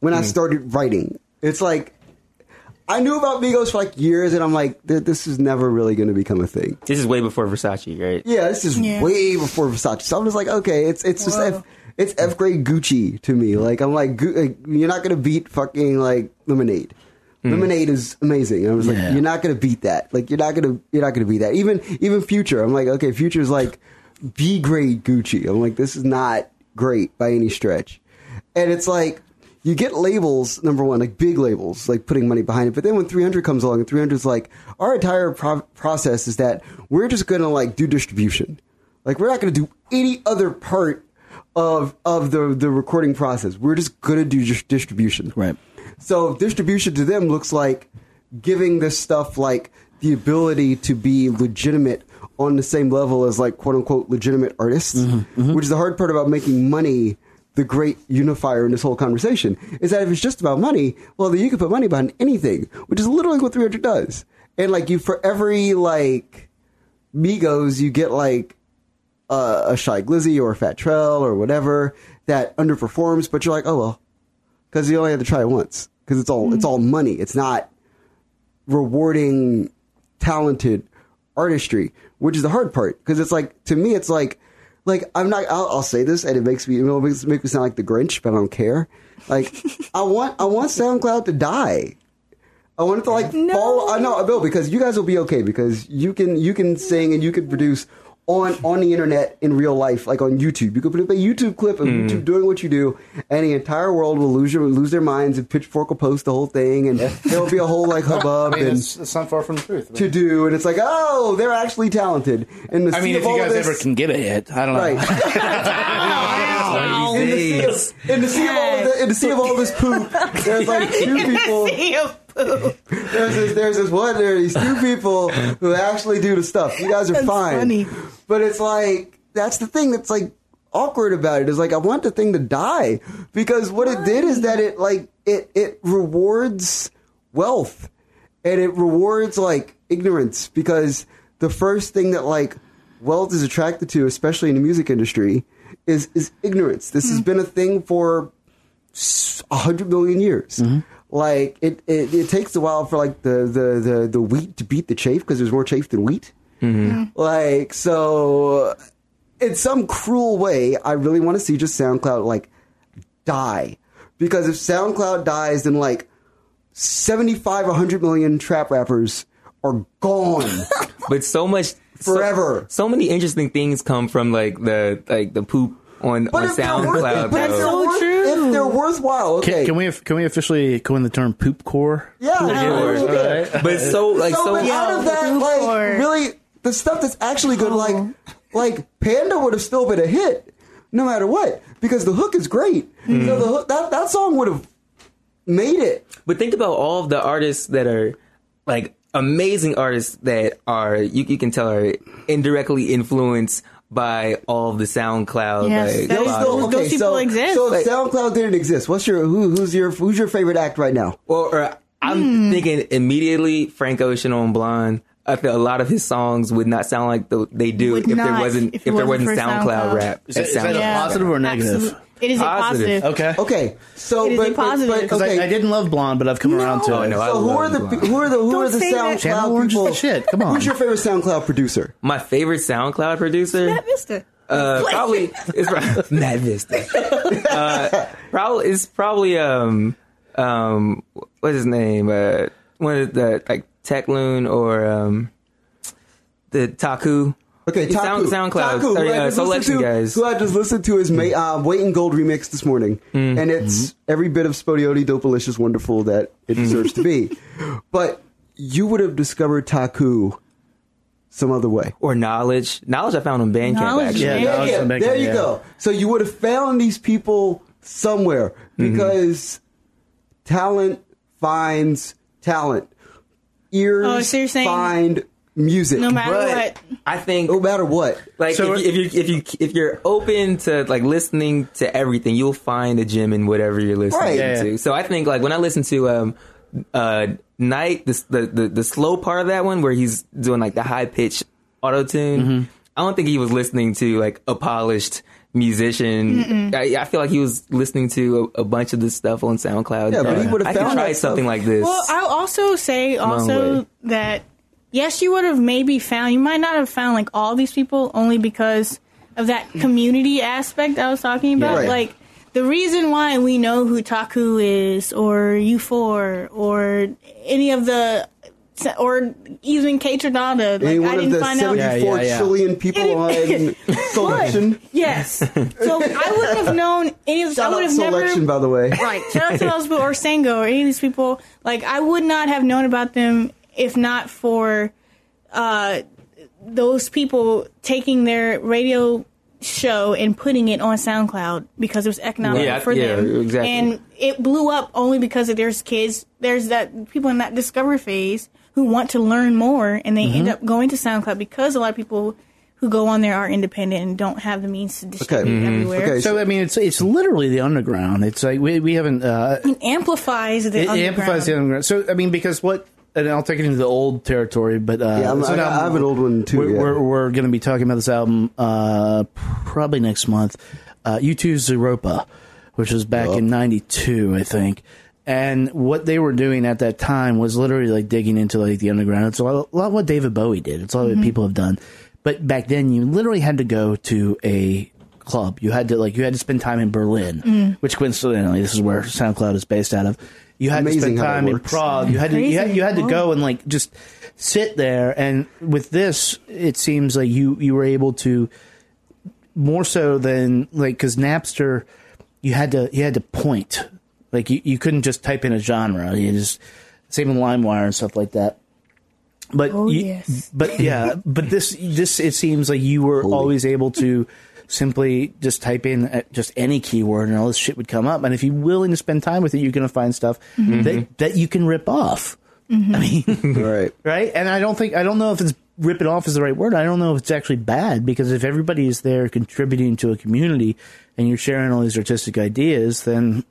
When I hmm. started writing, it's like I knew about Migos for like years, and I'm like, this is never really going to become a thing.
This is way before Versace, right?
Yeah, this is
Yeah.
way before Versace. So I'm just like, okay, it's it's just F, it's F grade Gucci to me. Like I'm like, like, you're not gonna beat fucking like Lemonade. Hmm. Lemonade is amazing. I was.
Yeah.
like, you're not gonna beat that. Like you're not gonna you're not gonna beat that. Even even Future, I'm like, okay, Future's like B grade Gucci. I'm like, this is not great by any stretch. And it's like you get labels, number one, like big labels, like putting money behind it. But then when 300 comes along, and 300 is like, our entire pro- process is that we're just going to like do distribution. Like we're not going to do any other part of of the the recording process. We're just going to do just distribution.
Right.
So distribution to them looks like giving this stuff like the ability to be legitimate on the same level as like quote unquote legitimate artists, mm-hmm. Mm-hmm. which is the hard part about making money. The great unifier in this whole conversation is that if it's just about money, well, then you can put money behind anything, which is literally what 300 does. And like you, for every like Migos, you get like uh, a Shy Glizzy or a Fat Trell or whatever that underperforms, but you're like, oh well, because you only had to try it once because it's all it's all money. It's not rewarding talented artistry, which is the hard part. Because it's like to me, it's like like I'm not. I'll, I'll say this, and it makes me it makes, make me sound like the Grinch, but I don't care. Like I want I want SoundCloud to die. I want it to like fall. I know I will because you guys will be okay because you can you can sing and you can produce on on the internet in real life, like on YouTube. You could put up a YouTube clip of hmm. YouTube doing what you do, and the entire world will lose your, lose their minds. And Pitchfork will post the whole thing, and there'll be a whole like hubbub
I mean,
and
it's, it's not far from the truth.
to do, and it's like, oh, they're actually talented. And the
I mean,
sea
if
of all
you guys
this,
ever can get a hit, I don't know.
right. in, the sea of, in the sea of all the, in the sea of all this poop, there's like two people. There's this, there's this one. There are these two people who actually do the stuff. You guys are
That's
fine,
funny.
but it's like that's the thing that's like awkward about it is like I want the thing to die because what it did is that it like it it rewards wealth and it rewards like ignorance because the first thing that like wealth is attracted to, especially in the music industry, is is ignorance. This has mm-hmm. been a thing for s- a hundred million years. Mm-hmm. Like it, it, it takes a while for like the, the, the, the wheat to beat the chafe because there's more chafe than wheat. Mm-hmm. Like so, in some cruel way, I really want to see just SoundCloud like die because if SoundCloud dies, then like 75 100 million trap rappers are gone
But so much
forever.
So, many interesting things come from like the like the poop on on
if worth-
SoundCloud.
but if
so true.
If they're worthwhile, okay.
Can, can we can we officially coin the term poop core?
yeah,
Sure.
okay.
but so like
so,
so,
but out of that,
Poop
like
or-
really, the stuff that's actually good, like like Panda would have still been a hit, no matter what, because the hook is great.
Hmm.
So the hook, that that song would have made it.
But think about all of the artists that are like amazing artists that are you, you can tell are indirectly influenced by all of the SoundCloud.
Yes,
like,
that is
uh,
Those- those people
so,
exist.
So
Like-
SoundCloud didn't exist, what's your who, who's your who's your favorite act right now?
Well, or I'm
Hmm.
thinking immediately Frank Ocean on Blonde. I feel a lot of his songs would not sound like the, they do
Would
if there
not
wasn't
if
if, there
wasn't
wasn't SoundCloud,
SoundCloud.
rap.
Is that-
at
is that a positive or negative?
Absolute- It is
Positive.
a positive.
Okay.
Okay, so
It is
but,
a positive.
but,
Because
but okay.
I, I didn't love blonde, but I've come around to it.
Oh, no, I
so who
love
are the
Blonde.
who are the who
Don't
are the
say that.
Channel
SoundCloud
Orange is
people?
the shit. Come on.
Who's your favorite SoundCloud producer?
My favorite SoundCloud producer,
That Mister.
uh, probably is pro- Matt Vista. uh, probably it's probably um um what's his name? Uh, one of the like Tech Loon or um the Taku.
Okay,
Sound-
Taku.
SoundCloud.
Taku, who
Or,
I
uh,
just listened
Soulection
to,
guys.
Who I just listened to his ma- uh, Wait and Gold remix this morning,
Mm-hmm.
and it's every bit of Spodioti, Dopalicious, wonderful that it
Mm-hmm.
deserves to be. But you would have discovered Taku some other way.
or Knxwledge. Knxwledge I found on Bandcamp
Knxwledge,
actually.
Yeah,
Yeah,
that was
Yeah,
the
there you
yeah.
go. So you would have found these people somewhere
Mm-hmm.
because talent finds talent. Ears
Oh, so you're saying-
find music.
No matter
But
what.
I think
no matter what.
like
So
if, you, if you if you if you're open to like listening to everything, you'll find a gem in whatever you're listening
Right.
Yeah,
to.
yeah.
So I think like when I listen to um uh Night, this, the the the slow part of that one where he's doing like the high pitch auto tune.
Mm-hmm.
I don't think he was listening to like a polished musician. I, I feel like he was listening to a, a bunch of this stuff on SoundCloud.
Yeah, but he would've
I could
found
try something like this.
Well, I'll also say also that yes, you would have maybe found you might not have found like all these people only because of that hmm. community aspect I was talking about.
Right.
Like the reason why we know who Taku is or U4 or any of the or even Kaytranada. Like
Any one of
didn't
the
find out.
74
Yeah, yeah, yeah.
trillion people on Soulection.
Yes. So I wouldn't have known any of this. I would
out
have never
by the way.
Right. Shout out to those people or Sango or any of these people. Like I would not have known about them if not for uh, those people taking their radio show and putting it on SoundCloud because it was economical
Yeah,
for
yeah,
them.
exactly.
And it blew up only because of there's kids, there's that people in that discovery phase who want to learn more and they
Mm-hmm.
end up going to SoundCloud because a lot of people who go on there are independent and don't have the means to distribute
Mhm.
everywhere.
Okay,
So I mean, it's it's literally the underground. It's like we we haven't. Uh,
It amplifies the
it
underground.
amplifies the underground. So I mean, because what and I'll take it into the old territory, but uh,
Yeah, I'm-
it's an
I- I have an old one, too,
We're,
yeah.
we're, we're going to be talking about this album uh, probably next month. Uh, U2's Zooropa, which was back in '92, I think. And what they were doing at that time was literally like digging into like the underground. It's a lot, a lot what David Bowie did. It's a lot what people have done. But back then, you literally had to go to a club. You had to like you had to spend time in Berlin, mm. which coincidentally, this is where SoundCloud is based out of. You had
Amazing
to spend time in
works.
Prague. You had to you had, you had to go and like just sit there. And with this, it seems like you you were able to more so than like because Napster, you had to you had to point. Like you, you couldn't just type in a genre. You just same with LimeWire and stuff like that. But
Oh,
you-
yes.
but yeah, but this this it seems like you were always able to simply just type in uh, just any keyword and all this shit would come up. And if you're willing to spend time with it, you're going to find stuff that that you can rip off. I mean,
Right.
right? And I don't think I don't know if it's rip it off is the right word. I don't know if it's actually bad because if everybody is there contributing to a community and you're sharing all these artistic ideas, then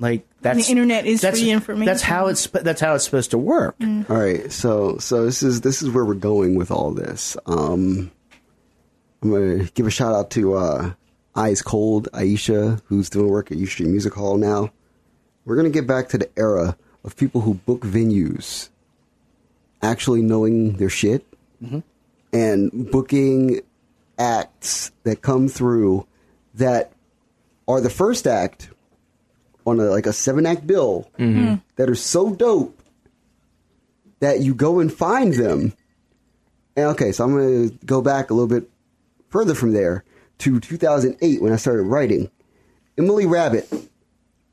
like that's
The internet is
that's,
free information.
That's how it's that's how it's supposed to work.
All right, so so this is this is where we're going with all this. Um, I'm gonna give a shout out to uh, Eyes Cold Aisha, who's doing work at U Street Music Hall now. We're gonna get back to the era of people who book venues, actually knowing their shit, and booking acts that come through that are the first act on a, like a seven act bill that are so dope that you go and find them. And okay, so I'm going to go back a little bit further from there to 2008 when I started writing. Emily Rabbit,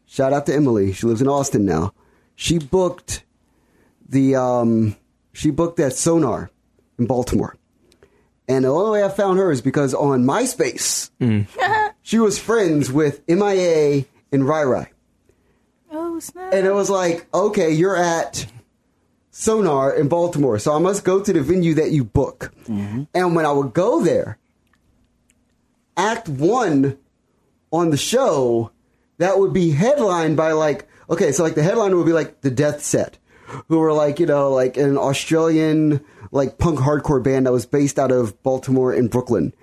shout out to Emily. She lives in Austin now. She booked the um, she booked that Sonar in Baltimore. And the only way I found her is because on MySpace, she was friends with MIA and Rye Rye.
oh snap!
And it was like, okay, you're at Sonar in Baltimore, so I must go to the venue that you book. And when I would go there, Act One on the show, that would be headlined by like, okay, so like the headliner would be like the Death Set, who were like, you know, like an Australian like punk hardcore band that was based out of Baltimore and Brooklyn.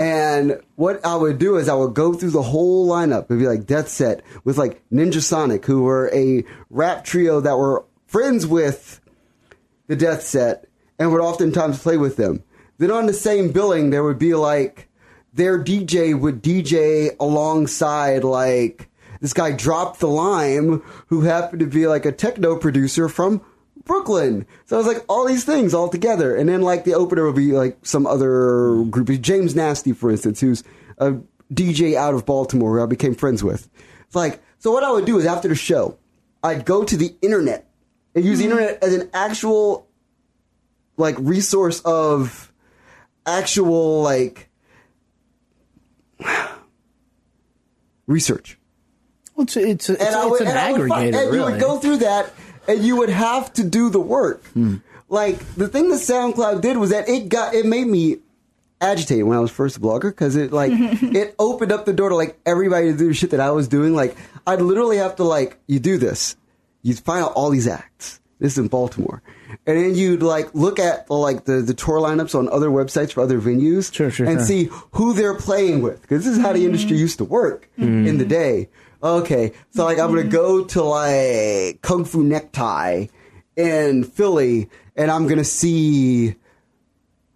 And what I would do is I would go through the whole lineup. It'd be like Death Set with like Ninjasonik, who were a rap trio that were friends with the Death Set and would oftentimes play with them. Then on the same billing, there would be like their DJ would DJ alongside like this guy Drop the Lime, who happened to be like a techno producer from Brooklyn. So it was like all these things all together. And then like the opener would be like some other group. James Nasty, for instance, who's a DJ out of Baltimore who I became friends with. It's like, so what I would do is after the show, I'd go to the internet and use the mm-hmm. internet as an actual like resource of actual like research.
Well, it's it's, it's,
And I
it's
would,
an
and I would
aggregator,
find- and
really.
you would go through that, and you would have to do the work.
Hmm.
Like the thing that SoundCloud did was that it got it made me agitated when I was first a blogger because it like it opened up the door to like everybody to do the shit that I was doing. Like I'd literally have to like you do this, you find out all these acts. This is in Baltimore. And then you'd like look at the, like the, the tour lineups on other websites for other venues
Sure, sure,
and
sure.
see who they're playing with. Because this is how the mm-hmm. industry used to work mm-hmm. in the day. Okay, so like I'm gonna go to like Kung Fu Necktie in Philly, and I'm gonna see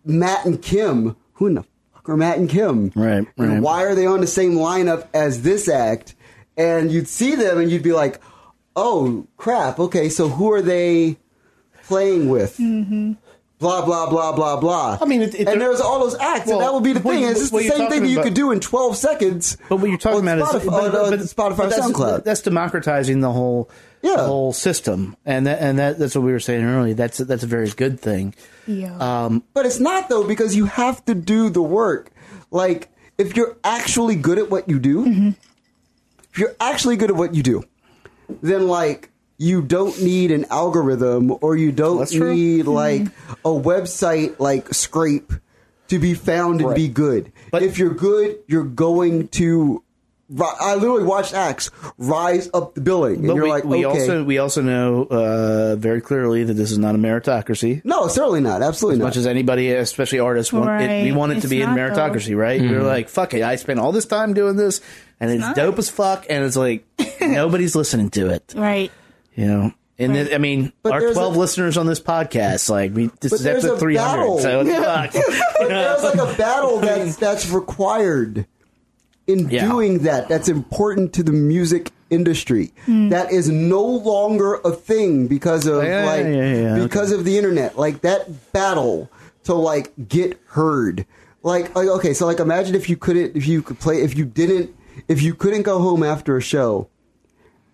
Matt and Kim. Who in the fuck are Matt and Kim?
Right,
And
right.
why are they on the same lineup as this act? And you'd see them, and you'd be like, "Oh crap! Okay, so who are they playing with?" Mm-hmm. Blah blah blah blah blah.
I mean, it- it-
and there's all those acts,
Well,
and that would be the thing.
you-
It's just the same thing that you
about-
could do in 12 seconds.
But what you're talking about
Spotify,
is but-
on,
but-
Spotify,
but that's,
SoundCloud.
That's democratizing the whole
Yeah.
the whole system, and that, and that, that's what we were saying earlier. That's that's a very good thing.
Yeah.
Um,
But it's not though because you have to do the work. Like if you're actually good at what you do,
Mm-hmm.
if you're actually good at what you do, then like you don't need an algorithm or you don't
That's true.
need like a website like scrape to be found and
Right.
be good.
But-
if you're good, you're going to I literally watched acts rise up the billing, and
But
you're
we,
like,
we
okay,
also we also know uh, very clearly that this is not a meritocracy.
no, certainly not, absolutely not.
As
not.
much as anybody, especially artists, want it, we want it to be in
not,
meritocracy, right? We're like, fuck it, I spent all this time doing this, and it's,
not.
dope as fuck, and it's like nobody's listening to it,
Right.
you know. And
Right.
it- I mean,
But
our twelve
a-
listeners on this podcast, like we, this
But
is
there's
episode
a
three
battle.
hundred, so it's fuck.
but there's like a battle that's that's required in
Yeah.
doing that. That's important to the music industry.
Hmm.
That is no longer a thing because of
Yeah,
like
yeah, yeah, yeah,
because of the internet. Like that battle to like get heard. Like, like okay, so like imagine if you couldn't if you could play if you didn't if you couldn't go home after a show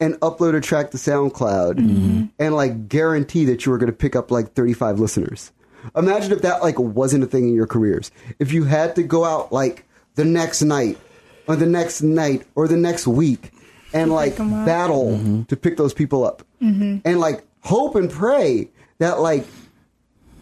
and upload a track to SoundCloud
Mm-hmm.
and like guarantee that you were going to pick up like 35 listeners. Imagine if that like wasn't a thing in your careers. If you had to go out like the next night or the next night or the next week and like battle
Mm-hmm.
to pick those people up and like hope and pray that like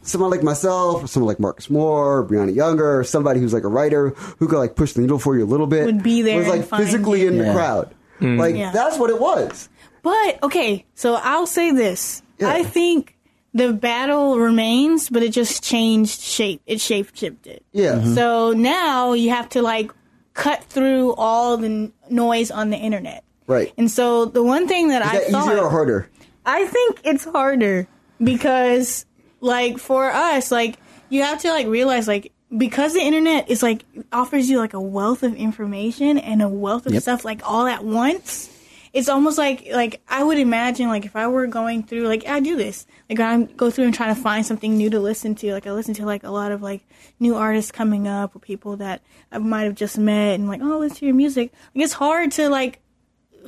someone like myself or someone like Marcus Moore, or Brianna Younger, or somebody who's like a writer who could like push the needle for you a little bit
Would be there
was like
and find
physically
you.
in the
Yeah.
crowd. Like
Yeah.
that's what it was.
But okay, so I'll say this.
Yeah.
I think the battle remains, but it just changed shape. It shape shifted.
Yeah.
Mm-hmm.
So now you have to like cut through all the n- noise on the internet.
Right.
And so the one thing that
Is
I
that
thought
easier or harder?
I think it's harder because like for us, like you have to like realize like because the internet is like offers you like a wealth of information and a wealth of
Yep.
stuff like all at once. It's almost like like I would imagine like if I were going through like I do this like I go through and trying to find something new to listen to like I listen to like a lot of like new artists coming up or people that I might have just met and like oh listen to your music like it's hard to like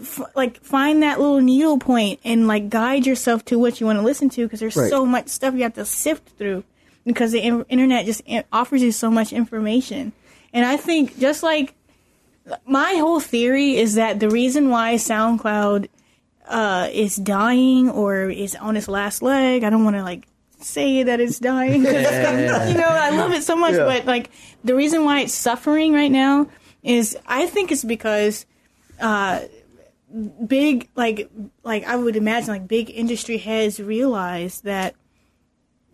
f- like find that little needle point and like guide yourself to what you want to listen to because there's
Right.
so much stuff you have to sift through because the in- internet just i- offers you so much information and i think just like my whole theory is that the reason why soundcloud uh, is dying or is on its last leg i don't want to like say that it's dying 'cause, you know i love it so much
Yeah.
but like the reason why it's suffering right now is i think it's because big like like I would imagine like big industry heads realize that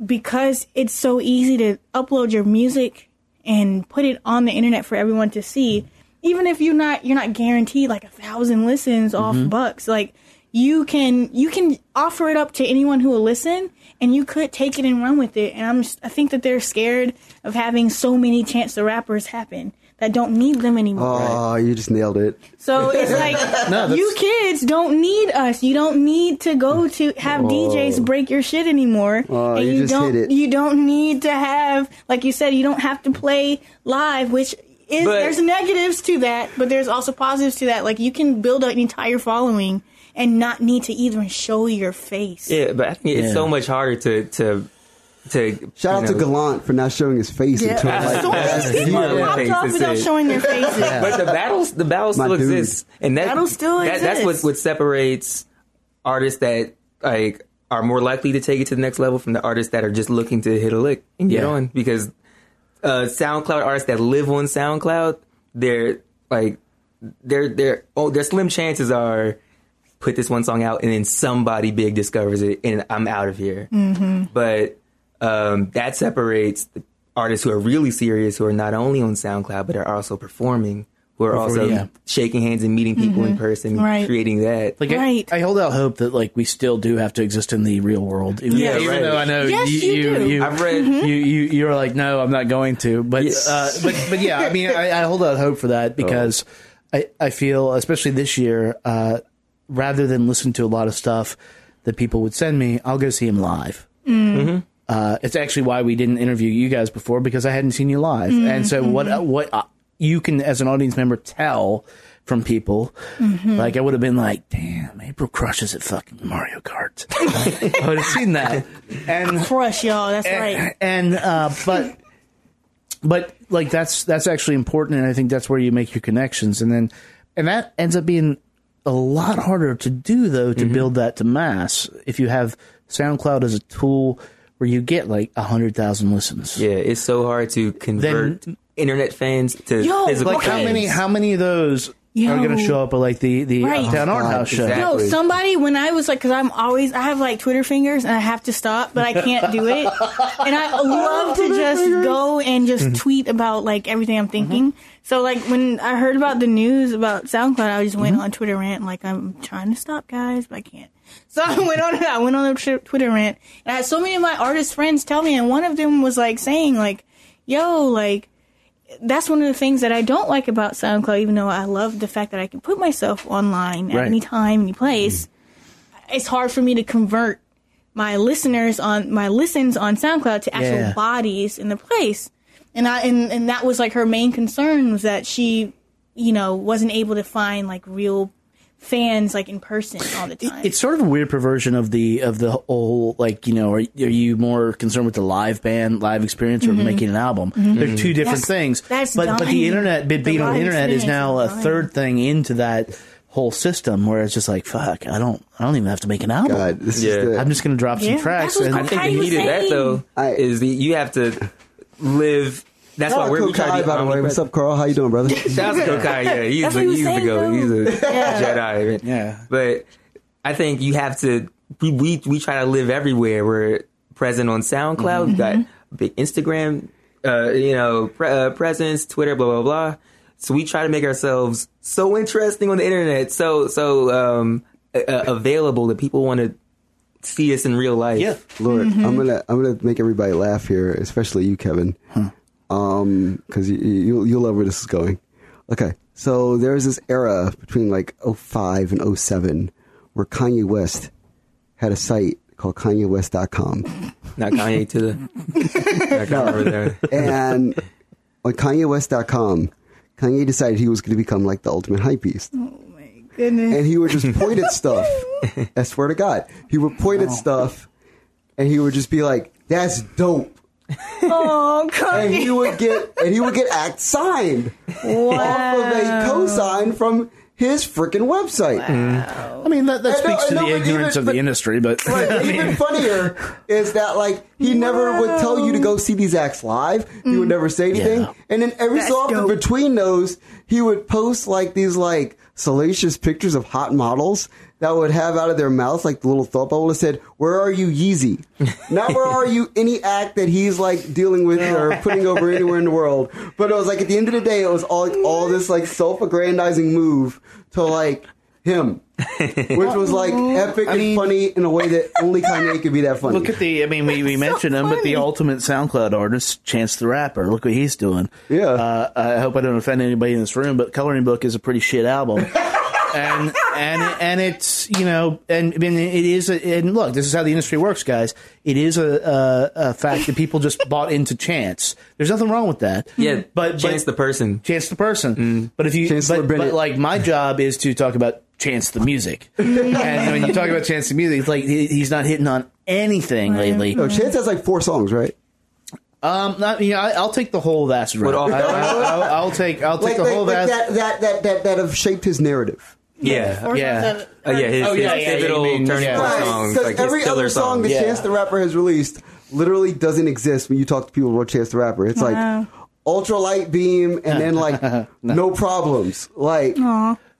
because it's so easy to upload your music and put it on the internet for everyone to see, even if you're not you're not guaranteed like a thousand listens off mm-hmm. bucks, like you can you can offer it up to anyone who will listen and you could take it and run with it. And i'm i think that they're scared of having so many chance the rappers happen that don't need them anymore
Oh, you just nailed it.
so it's like
that's-
you kids don't need us. You don't need to go to have DJs break your shit anymore.
Oh,
and
you just
don't
hit it.
you don't need to have like you said, you don't have to play live, which is
But-
there's negatives to that, but there's also positives to that. Like you can build an entire following and not need to even show your face.
Yeah, but I think it's so much harder to to to
Shout out
you
to
know-
Gallant for not showing his face
Yeah.
until like
So
last
many people
year.
Yeah.
popped off without
that's it.
showing their faces.
But the battles, the battle still
dude.
exists, and that
Battle still
that, That's what what separates artists that like are more likely to take it to the next level from the artists that are just looking to hit a lick and get
Yeah.
on. Because uh, SoundCloud artists that live on SoundCloud, they're like they're they're oh their slim chances are put this one song out and then somebody big discovers it and I'm out of here. Mm-hmm. But um, that separates the artists who are really serious, who are not only on SoundCloud but are also performing, who are also
yeah.
shaking hands and meeting people in person,
Right.
creating that.
Like I-
Right.
I, hold out hope that like we still do have to exist in the real world. Even,
Yeah,
even
right.
though I know
Yes,
you,
you
you,
do.
you,
I've read-
you, you, you're like, no, I'm not going to. But,
Yeah.
uh, but, but yeah, I mean, I, I hold out hope for that because I, I feel, especially this year, uh, rather than listen to a lot of stuff that people would send me, I'll go see him live. Uh, it's actually why we didn't interview you guys before because I hadn't seen you live. And so what what uh, you can as an audience member tell from people, like I would have been like, "Damn, April crushes at fucking Mario Kart." I would have seen that, and
Crush y'all, that's right.
and uh, but but like that's that's actually important, and I think that's where you make your connections, and then and that ends up being a lot harder to do though to build that to mass. If you have SoundCloud as a tool where you get like a hundred thousand listens.
Yeah, it's so hard to convert internet fans to
Yo,
physical
Like how many how many of those
Yo.
are going to show up at like the the
Right.
Uptown Art
God,
House show.
exactly.
No, somebody when I was like, because I'm always I have like Twitter fingers and I have to stop, but I can't do it. and I love to just go and just
Mm-hmm.
tweet about like everything I'm thinking. So like when I heard about the news about SoundCloud, I just went
Mm-hmm.
on Twitter rant like I'm trying to stop, guys, but I can't. So I went on I went on a tw- Twitter rant, and I had so many of my artist friends tell me, and one of them was like saying like, "Yo, like." That's one of the things that I don't like about SoundCloud, even though I love the fact that I can put myself online at
Right.
any time, any place. Mm-hmm. It's hard for me to convert my listeners on my listens on SoundCloud to actual
Yeah.
bodies in the place. And I and, and that was like her main concern was that she, you know, wasn't able to find like real fans like in person all the time.
It's sort of a weird perversion of the of the whole like you know are, are you more concerned with the live band live experience or mm-hmm. making an album? Mm-hmm. They're two different
That's-
things.
that's
but but the internet but
The
being on the internet is now a
is dying.
third thing into that whole system where it's just like fuck I don't I don't even have to make an album.
God, this
Yeah.
is the,
I'm just going to drop
Yeah,
some tracks and
I think
Kai
the
was
heat of that though
I-
is the you have to live. That's why
Shout out
we're we
Kokayi,
try to
by the way. What's up, Carl? How you doing, brother?
Shout out to Kokayi. Yeah, he's
That's
the,
what he was
he's the
saying,
goat. He's a
Yeah.
Jedi. man.
Yeah.
But I think you have to. We we, we try to live everywhere. We're present on SoundCloud. We've got
Mm-hmm.
big Instagram. Uh, you know, pre- uh, presence, Twitter, blah blah blah. So we try to make ourselves so interesting on the internet, so so um, uh, available that people want to see us in real life.
Yeah.
Lord,
Mm-hmm.
I'm gonna I'm gonna make everybody laugh here, especially you, Kevin, um, Um, because you, you you'll love where this is going. Okay, so there's this era between like 05 and 07 where Kanye West had a site called KanyeWest.com,
not Kanye to the. I can't remember there.
and on KanyeWest.com, Kanye decided he was going to become like the ultimate hype beast.
Oh my goodness.
and he would just point at stuff. I swear to God, he would point at oh. stuff, and he would just be like, "That's dope,"
oh,
and he would get and he would get act signed off of a cosign from his freaking website.
I mean that, that
I know-
speaks to
I know,
the ignorance
even-
of the
but-
industry, but
Right, even funnier is that like he never would tell you to go see these acts live. He would never say anything,
Yeah.
and then every so often
dope.
between those, he would post like these like salacious pictures of hot models that would have out of their mouths like the little thought bubble that said, "Where are you, Yeezy?" Not where are you any act that he's like dealing with or putting over anywhere in the world. But it was like at the end of the day, it was all all this like self-aggrandizing move to like him. Which was like epic and funny in a way that only Kanye could be that funny.
Look at the. I mean, we, we mentioned him, but the ultimate SoundCloud artist, Chance the Rapper. Look what he's doing.
Yeah.
Uh, I hope I don't offend anybody in this room, but Coloring Book is a pretty shit album. and and and it's you know and I mean it is a, and look this is how the industry works guys it is a, a, a fact that people just bought into chance there's nothing wrong with that
Yeah,
but
Chance
but,
the person.
chance the person but if you
Chancellor
but, but like my job is to talk about chance the music and when you talk about chance the music it's like he- he's not hitting on anything lately
no, Chance has like four songs, right?
um, not, you know, I, I'll take the whole of acid rap. I, I, I'll, I'll take, I'll take
Like,
the
like,
whole of
like
acid.
that, that, that, that, that have shaped his narrative.
Yeah.
Or
Yeah.
Uh, yeah, his,
Oh, yeah,
his
yeah, you
pivotal
mean-
turning
yeah.
point songs,
because
like his
every other song
songs.
that
Yeah.
Chance the Rapper has released literally doesn't exist when you talk to people about Chance the Rapper. It's
Wow.
like ultra light beam and then like no problems. Like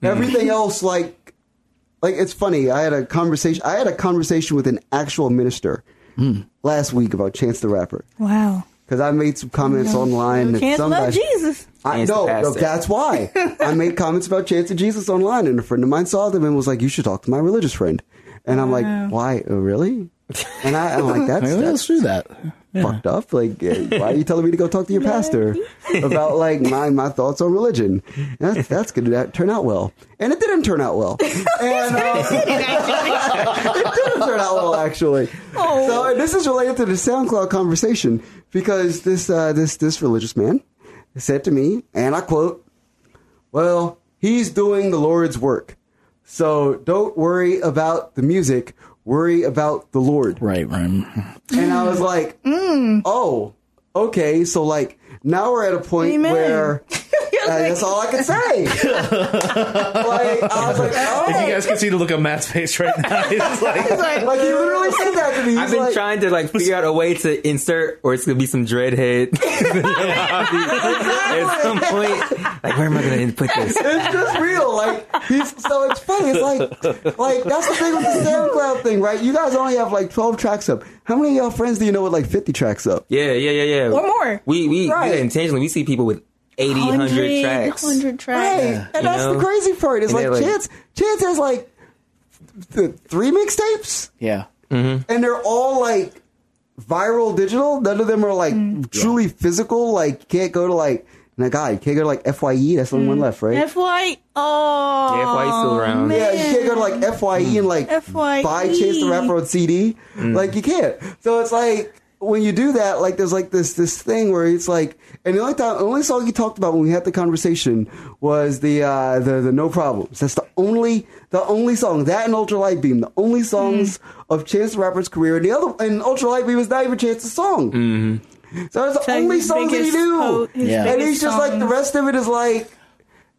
everything else, like like it's funny. I had a conversation. I had a conversation with an actual minister last week about Chance the Rapper
Wow.
Because I made some comments online that
Chance
some
love. Jesus.
I
Chance the
know, no, that's why I made comments about Chance of Jesus online, and a friend of mine saw them and was like, "You should talk to my religious friend." And I'm like, "Why? Oh, really?" And I, I'm like, "That's,
Maybe
that's
let's do that.
fucked up. Like, uh, why are you telling me to go talk to your pastor about like my my thoughts on religion? That's that's going to turn out well, and it didn't turn out well. And uh, it didn't turn out well, actually. So and this is related to the SoundCloud conversation because this uh, this this religious man said to me, and I quote, "Well, he's doing the Lord's work, so don't worry about the music. Worry about the Lord."
Right, right.
And I was like, mm. oh, okay. So like now we're at a point
Amen.
where Uh, that's all I can say. like I was like, all
If you guys can see the look on Matt's face right now, he's like,
like he literally said that to me. He's
I've been
like,
trying to like figure out a way to insert, or it's gonna be some dreadhead. At some point, like where am I gonna put this?
it's just real. Like he's so it's funny. It's like like that's the thing with the SoundCloud thing, right? You guys only have like twelve tracks up. How many of y'all friends do you know with like fifty tracks up?
Yeah, yeah, yeah, yeah.
Or more.
We we do
Right.
that intentionally. We see people with 80, 100 tracks.
100 tracks.
Right, and that's
know?
the crazy part. Is like,
they're like-
Chance. Chance has like th- three mixtapes,
yeah.
and they're all like viral digital. None of them are like
Mm.
truly physical. Like you can't go to like. My God, you can't go to like Fye. That's the only one
Mm.
left, right?
FYE. Oh.
Yeah, FYE still around.
Man.
Yeah, you can't go to like Fye and like
FYE.
buy Chance the Rapper on CD. Like you can't. So it's like when you do that, like there's like this this thing where it's like, and the only time, the only song you talked about when we had the conversation was the uh the the No Problems. That's the only the only song that and Ultra Light Beam, the only songs of Chance the Rapper's career. And the other and Ultra Light Beam is not even Chance's song. So it's the
So
only
his
songs that he
biggest
knew.
po-
Yeah.
And he's just like the rest of it is like.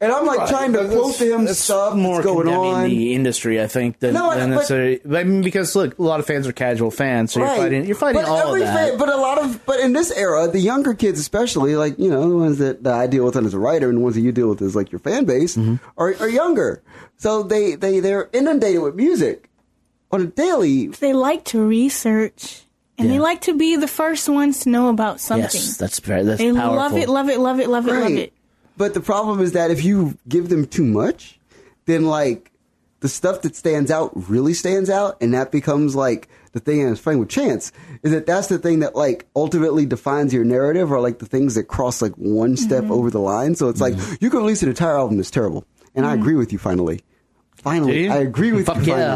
And I'm like trying to
But
quote to him
that's
stuff
more
that's going
condemning
on.
the industry, I think, than,
No,
than
but-
necessarily. I mean, because look, a lot of fans are casual fans, so you're fighting. You're fighting
but
all
every
of that.
fan- but a lot of, but in this era, the younger kids, especially, like you know, the ones that, that I deal with as a writer, and the ones that you deal with as like your fan base,
Mm-hmm.
are, are younger. So they they they're inundated with music on a daily.
They like to research. And they like to be the first ones to know about something.
yes, that's very that's
they
powerful.
love it, love it, love it, love it, love it.
But the problem is that if you give them too much, then like the stuff that stands out really stands out, and that becomes like the thing. And it's funny with Chance is that that's the thing that like ultimately defines your narrative, or like the things that cross like one step mm-hmm. over the line. So it's like mm-hmm. you can release an entire album that's terrible, and I mm-hmm. agree with you. Finally, finally. I agree with
Fuck
you.
yeah.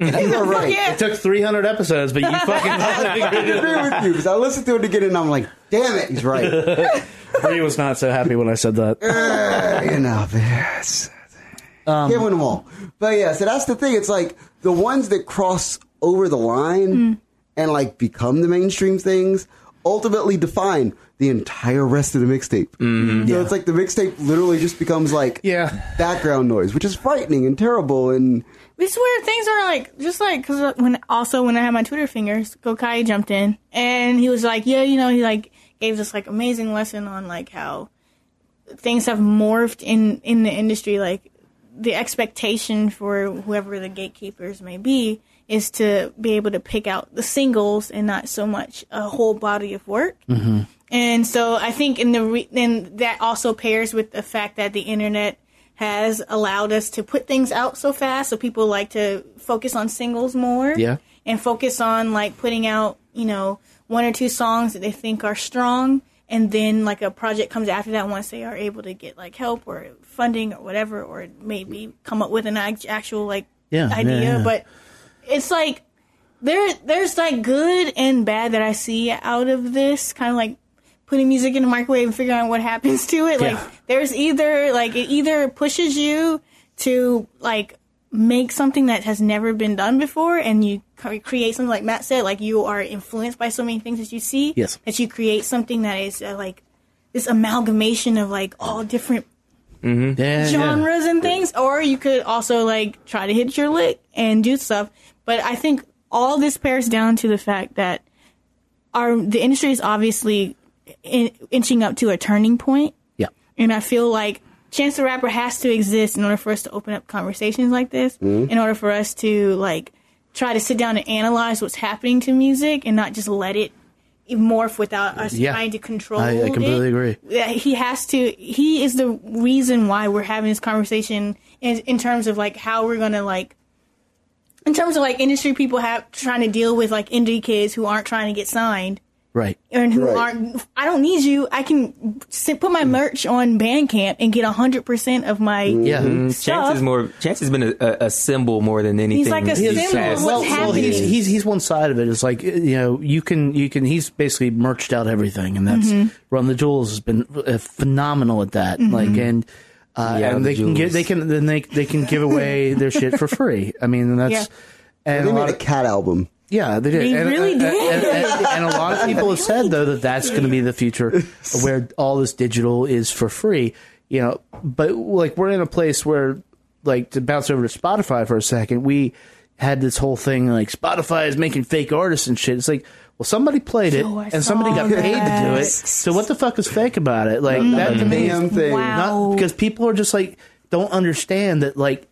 Finally, you are right.
yeah.
It took 300 episodes, but you fucking
I agree with you because I listened to it again and I'm like, damn it, he's right.
Bree was not so happy when I said that.
Uh, you know, it's, um, can't win them all. But yeah, so that's the thing. It's like the ones that cross over the line mm. and like become the mainstream things ultimately define the entire rest of the mixtape. Mm-hmm. So it's like the mixtape literally just becomes like
Yeah.
background noise, which is frightening and terrible. And
It's where things are like, just like, cause when, also when I had my Twitter fingers, Kokayi jumped in and he was like, yeah, you know, he like gave this like amazing lesson on like how things have morphed in, in the industry. Like the expectation for whoever the gatekeepers may be is to be able to pick out the singles and not so much a whole body of work. Mm-hmm. And so I think in the re- and that also pairs with the fact that the internet has allowed us to put things out so fast, so people like to focus on singles more.
Yeah.
And focus on like putting out, you know, one or two songs that they think are strong, and then like a project comes after that once they are able to get like help or funding or whatever, or maybe come up with an actual like
Yeah,
idea.
yeah, yeah.
But it's like there there's like good and bad that I see out of this kind of like putting music in the microwave and figuring out what happens to it.
Yeah.
Like there's either like it either pushes you to like make something that has never been done before and you create something like Matt said like you are influenced by so many things that you see
Yes.
that you create something that is uh, like this amalgamation of like all different Mm-hmm.
Yeah, yeah.
genres and things, or you could also like try to hit your lick and do stuff. But I think all this pairs down to the fact that our the industry is obviously in, inching up to a turning point,
Yeah.
and I feel like Chance the Rapper has to exist in order for us to open up conversations like this, mm-hmm. in order for us to like try to sit down and analyze what's happening to music and not just let it morph without us
Yeah.
trying to control
I- I completely
it
agree.
he has to he is the reason why we're having this conversation in, in terms of like how we're gonna like in terms of like industry people have trying to deal with like indie kids who aren't trying to get signed
Right.
and who
Right.
aren't i don't need you i can s- put my merch on bandcamp and get 100% of my
Yeah.
Chance is more. Chance has been a, a, a symbol more than anything.
He's like a symbol of what's
well, well, he's, he's he's one side of it. It's like you know you can you can he's basically merched out everything, and that's
Mm-hmm.
Run the Jewels has been uh, phenomenal at that. Like and. Uh,
Yeah,
and
the
they can give
jewels.
they can then they they can give away their shit for free. I mean that's
Yeah.
and
they
a lot
made a
of,
cat album.
Yeah they did
They
and, uh,
really uh,
and,
did.
And, and- a lot of people have said though that that's going to be the future where all this digital is for free. you know, but like we're in a place where, like, to bounce over to Spotify for a second, we had this whole thing like Spotify is making fake artists and shit. It's like, well, somebody played it
I
and somebody got paid to do it. So what the fuck is fake about it? Like mm. that to me,
damn thing.
Wow.
not because people are just like don't understand that like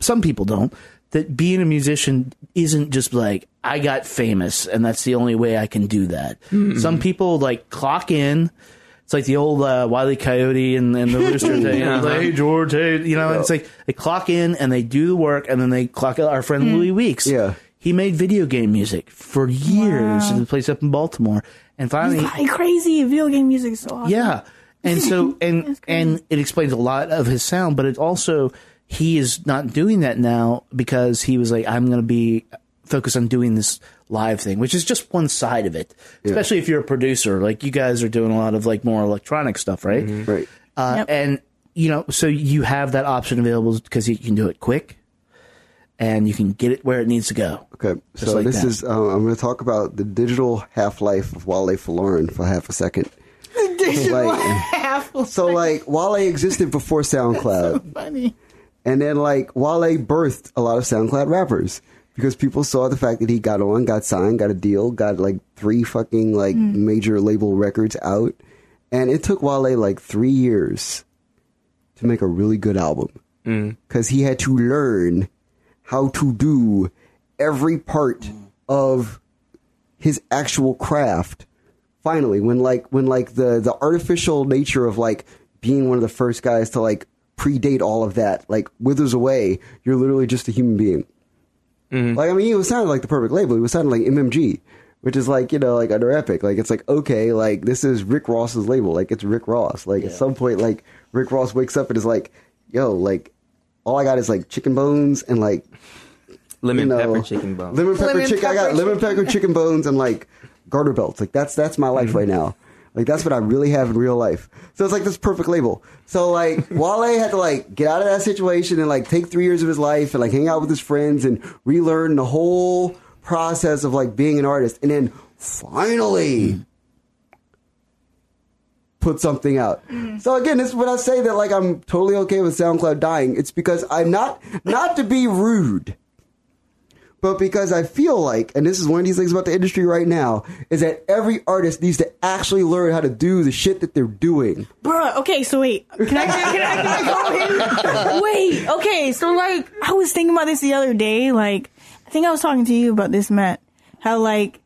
some people don't that being a musician isn't just like I got famous and that's the only way I can do that. Some people like clock in. It's like the old uh, Wiley Coyote and, and the Rooster thing. You know,
Uh-huh.
Hey George, hey, you know, it's like they clock in and they do the work and then they clock out. Our friend Louis Weeks,
Yeah.
he made video game music for years in a place up in Baltimore, and finally,
Like crazy video game music is so awesome.
yeah. And so and and it explains a lot of his sound, but it also he is not doing that now because he was like, I'm gonna be focused on doing this live thing, which is just one side of it. Especially if you're a producer. Like you guys are doing a lot of like more electronic stuff, right?
Right.
Uh,
Yep.
and you know, so you have that option available because you can do it quick and you can get it where it needs to go.
Okay, so
like
this
that.
is um, I'm going to talk about the digital half life of Wale Lauren for half a second. like,
Half
so like Wale existed before SoundCloud,
funny.
And then like Wale birthed a lot of SoundCloud rappers because people saw the fact that he got on, got signed, got a deal, got like three fucking like mm. major label records out, and it took Wale like three years to make a really good album mm. because he had to learn how to do every part of his actual craft. Finally when like when like the the artificial nature of like being one of the first guys to like predate all of that. Like withers away you're literally just a human being. Mm-hmm. Like i mean he was sounding like the perfect label. He was sounding like mmg which is like you know like under epic. Like it's like okay like this is rick ross's label. Like it's rick ross. Like at some point like rick ross wakes up and is like yo like all i got is like chicken bones and like
Lemon
you know,
pepper chicken bone.
Lemon pepper
Lemon
chicken. I got
pepper
lemon pepper chicken. bones and like garter belts. Like that's that's my life mm-hmm. right now. Like that's what I really have in real life. So it's like this perfect label. So like Wale had to like get out of that situation and like take three years of his life and like hang out with his friends and relearn the whole process of like being an artist and then finally put something out. Mm-hmm. So again, this is when I say that like I'm totally okay with SoundCloud dying. It's because I'm not not to be rude but because I feel like, and this is one of these things about the industry right now, is that every artist needs to actually learn how to do the shit that they're doing.
Bruh, okay, so wait. Can I, can I, can I go in? Wait, okay, so like, I was thinking about this the other day. Like, I think I was talking to you about this, Matt. How, like,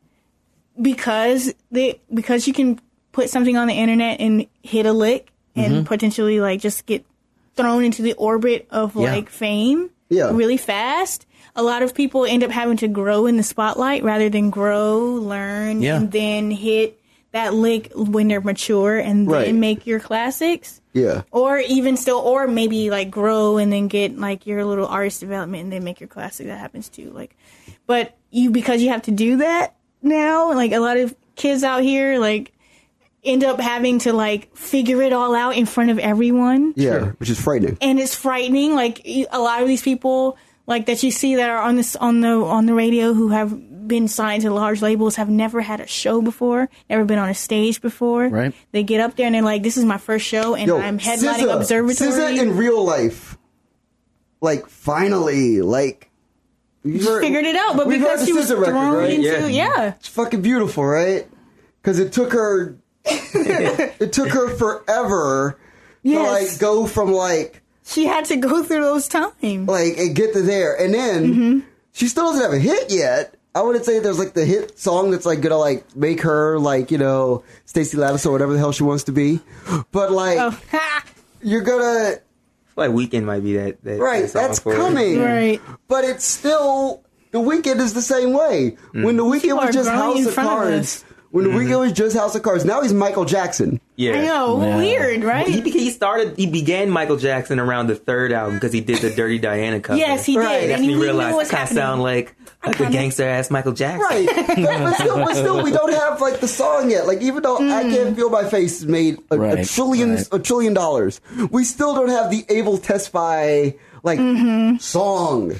because they, because you can put something on the internet and hit a lick and mm-hmm. potentially, like, just get thrown into the orbit of,
Yeah.
like, fame
Yeah.
really fast. A lot of people end up having to grow in the spotlight rather than grow, learn,
Yeah.
and then hit that lick when they're mature and then
Right.
make your classics
Yeah.
or even still or maybe like grow and then get like your little artist development and then make your classic that happens too like but you because you have to do that now like a lot of kids out here like end up having to like figure it all out in front of everyone
Yeah. Which is frightening.
and it's frightening like a lot of these people like that you see that are on this on the on the radio who have been signed to large labels have never had a show before never been on a stage before
Right.
they get up there and they're like this is my first show and i'm headlining
SZA,
observatory
SZA in real life, like finally, like you heard-
figured it out but because she was
SZA record,
thrown
right?
into
Yeah.
yeah.
It's fucking beautiful, right? Because it took her, it took her forever to like go from like
she had to go through those times
like and get to there, and then
Mm-hmm.
she still doesn't have a hit yet. I wouldn't say there's like the hit song that's like gonna like make her like you know Stacy Lattisaw or whatever the hell she wants to be, but like
oh
you're gonna
like weekend might be that. that
right.
that song
That's
for her.
coming,
right
But it's still the Weeknd is the same way. When the Weeknd
People
was just House of
front of
Cards.
us.
When the Weeknd was just House of Cards. Now he's Michael Jackson.
Yeah.
i know
Yeah.
weird right
He, he started. He began Michael Jackson around the third album because he did the Dirty Diana cover.
yes he
Right.
did
That's
and he
he realized
what was
I kind of sound like like a gangster ass Michael Jackson.
Right. but, still, but still, we don't have like the song yet. Like even though I Can't Feel My Face made a, a trillion
right.
a trillion dollars, we still don't have the Able Testify like song,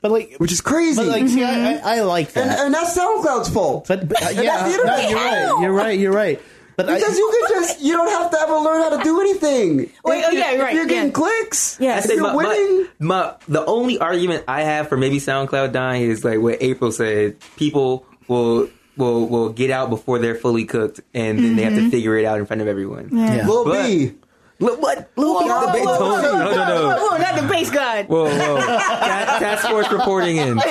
But like,
which is crazy.
but like, see, I, I, I like that.
and that's SoundCloud's fault.
But, but uh, yeah,
that's the
no, you're right. You're right. You're right. But I,
Because you can just, you don't have to ever learn how to do anything.
Wait,
If
oh, yeah,
if
right,
you're getting
yeah.
clicks,
Yeah.
If
say
you're
my,
winning.
my, my, the only argument I have for maybe SoundCloud dying is like what April said. People will will will get out before they're fully cooked, and then they have to mm-hmm. figure it out in front of everyone.
yeah.
Lil
But-
B.
Look, what? Lil B got the big
whoa,
Tony.
whoa,
No, no, no.
whoa, whoa, not the Based God.
Whoa, whoa. Task force reporting in.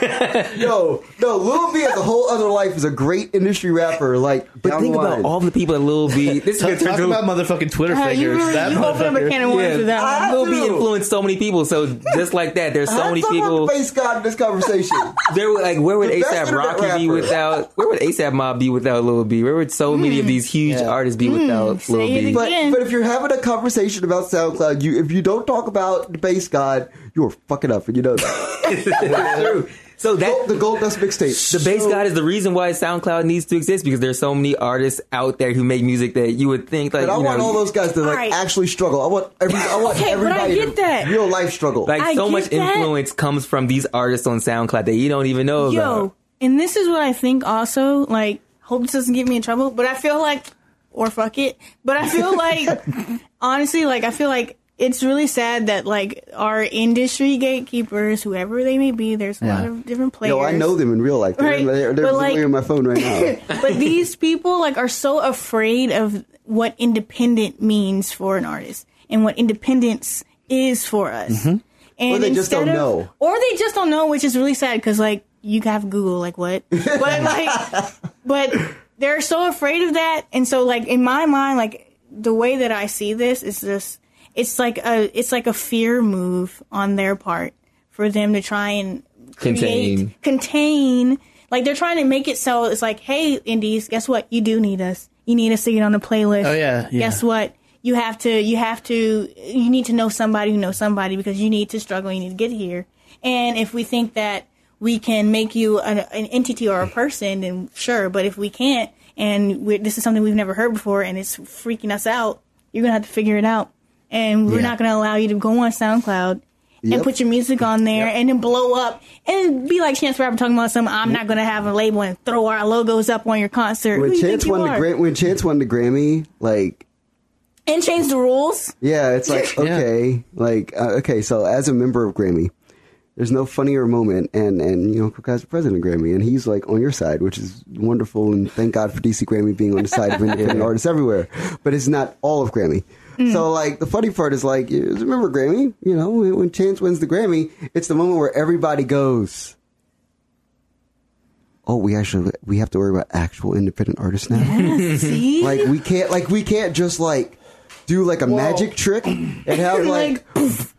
Yo, no, Lil B has a whole other life as a great industry rapper. Like,
But think about all the people that Lil B. This is
Talk, talk
to
about motherfucking Twitter
Uh, you
figures.
really
that
you open up a can of worms with that
I-
one.
Lil B
do.
influenced so many people. So just like that, there's so
had
many
to talk about
people.
the Based God in this conversation.
There were like where would ASAP
internet
Rocky be without? Where would ASAP Mob be without Lil B? Where would so many of these huge
Yeah.
artists be without
say
Lil
it
B?
But but if you're having a conversation about SoundCloud, you if you don't talk about the Based God, you are fucking up, and you know that.
True. So that
the Gold Dust mixtape.
the Based God is the reason why SoundCloud needs to exist because there's so many artists out there who make music that you would think like
But I
you
want
know
all those guys to like
Alright.
actually struggle. I want every I want
Okay, but I
everybody
get
to
that.
real life struggle.
like
I
so
get
much
that.
influence comes from these artists on SoundCloud that you don't even know
Yo,
about.
and this is what I think also, like, hope this doesn't get me in trouble, but I feel like, or fuck it, but I feel like, honestly, like, I feel like it's really sad that, like, our industry gatekeepers, whoever they may be, there's a lot of different players.
Yo, I know them in real life. They're,
Right,
they're, they're
but, like-
on my phone right now.
but these people like are so afraid of what independent means for an artist and what independence is for us. Mm-hmm. And
Or they just
instead
don't
of-
know.
Or they just don't know, which is really sad because like you have Google, like what? But like, but they're so afraid of that, and so like in my mind, like the way that I see this is just it's like a it's like a fear move on their part for them to try and create,
Contain.
contain. Like they're trying to make it so it's like, hey, indies, guess what? You do need us. You need us to get on the playlist.
Oh, yeah, yeah.
Guess what? You have to. You have to. You need to know somebody who knows somebody because you need to struggle. You need to get here. And if we think that we can make you an, an entity or a person, then sure. But if we can't, and this is something we've never heard before, and it's freaking us out, you're gonna have to figure it out. And we're
Yeah.
not gonna allow you to go on SoundCloud and put your music on there and then blow up and be like Chance the Rapper talking about something. I'm not gonna have a label and throw our logos up on your concert. Who
when
you
Chance
think you
won the
are?
Gra- when Chance won the Grammy, like
and change the rules.
yeah, it's like
Yeah.
okay, like uh, okay. So as a member of Grammy, there's no funnier moment, and and you know, Cook guy's the president of Grammy, and he's like on your side, which is wonderful, and thank God for DC Grammy being on the side of independent artists everywhere. But it's not all of Grammy. Mm. So like the funny part is like you remember Grammy, you know, when when Chance wins the Grammy, it's the moment where everybody goes. Oh, we actually we have to worry about actual independent artists now.
See,
like we can't like we can't just like do like a magic trick and have like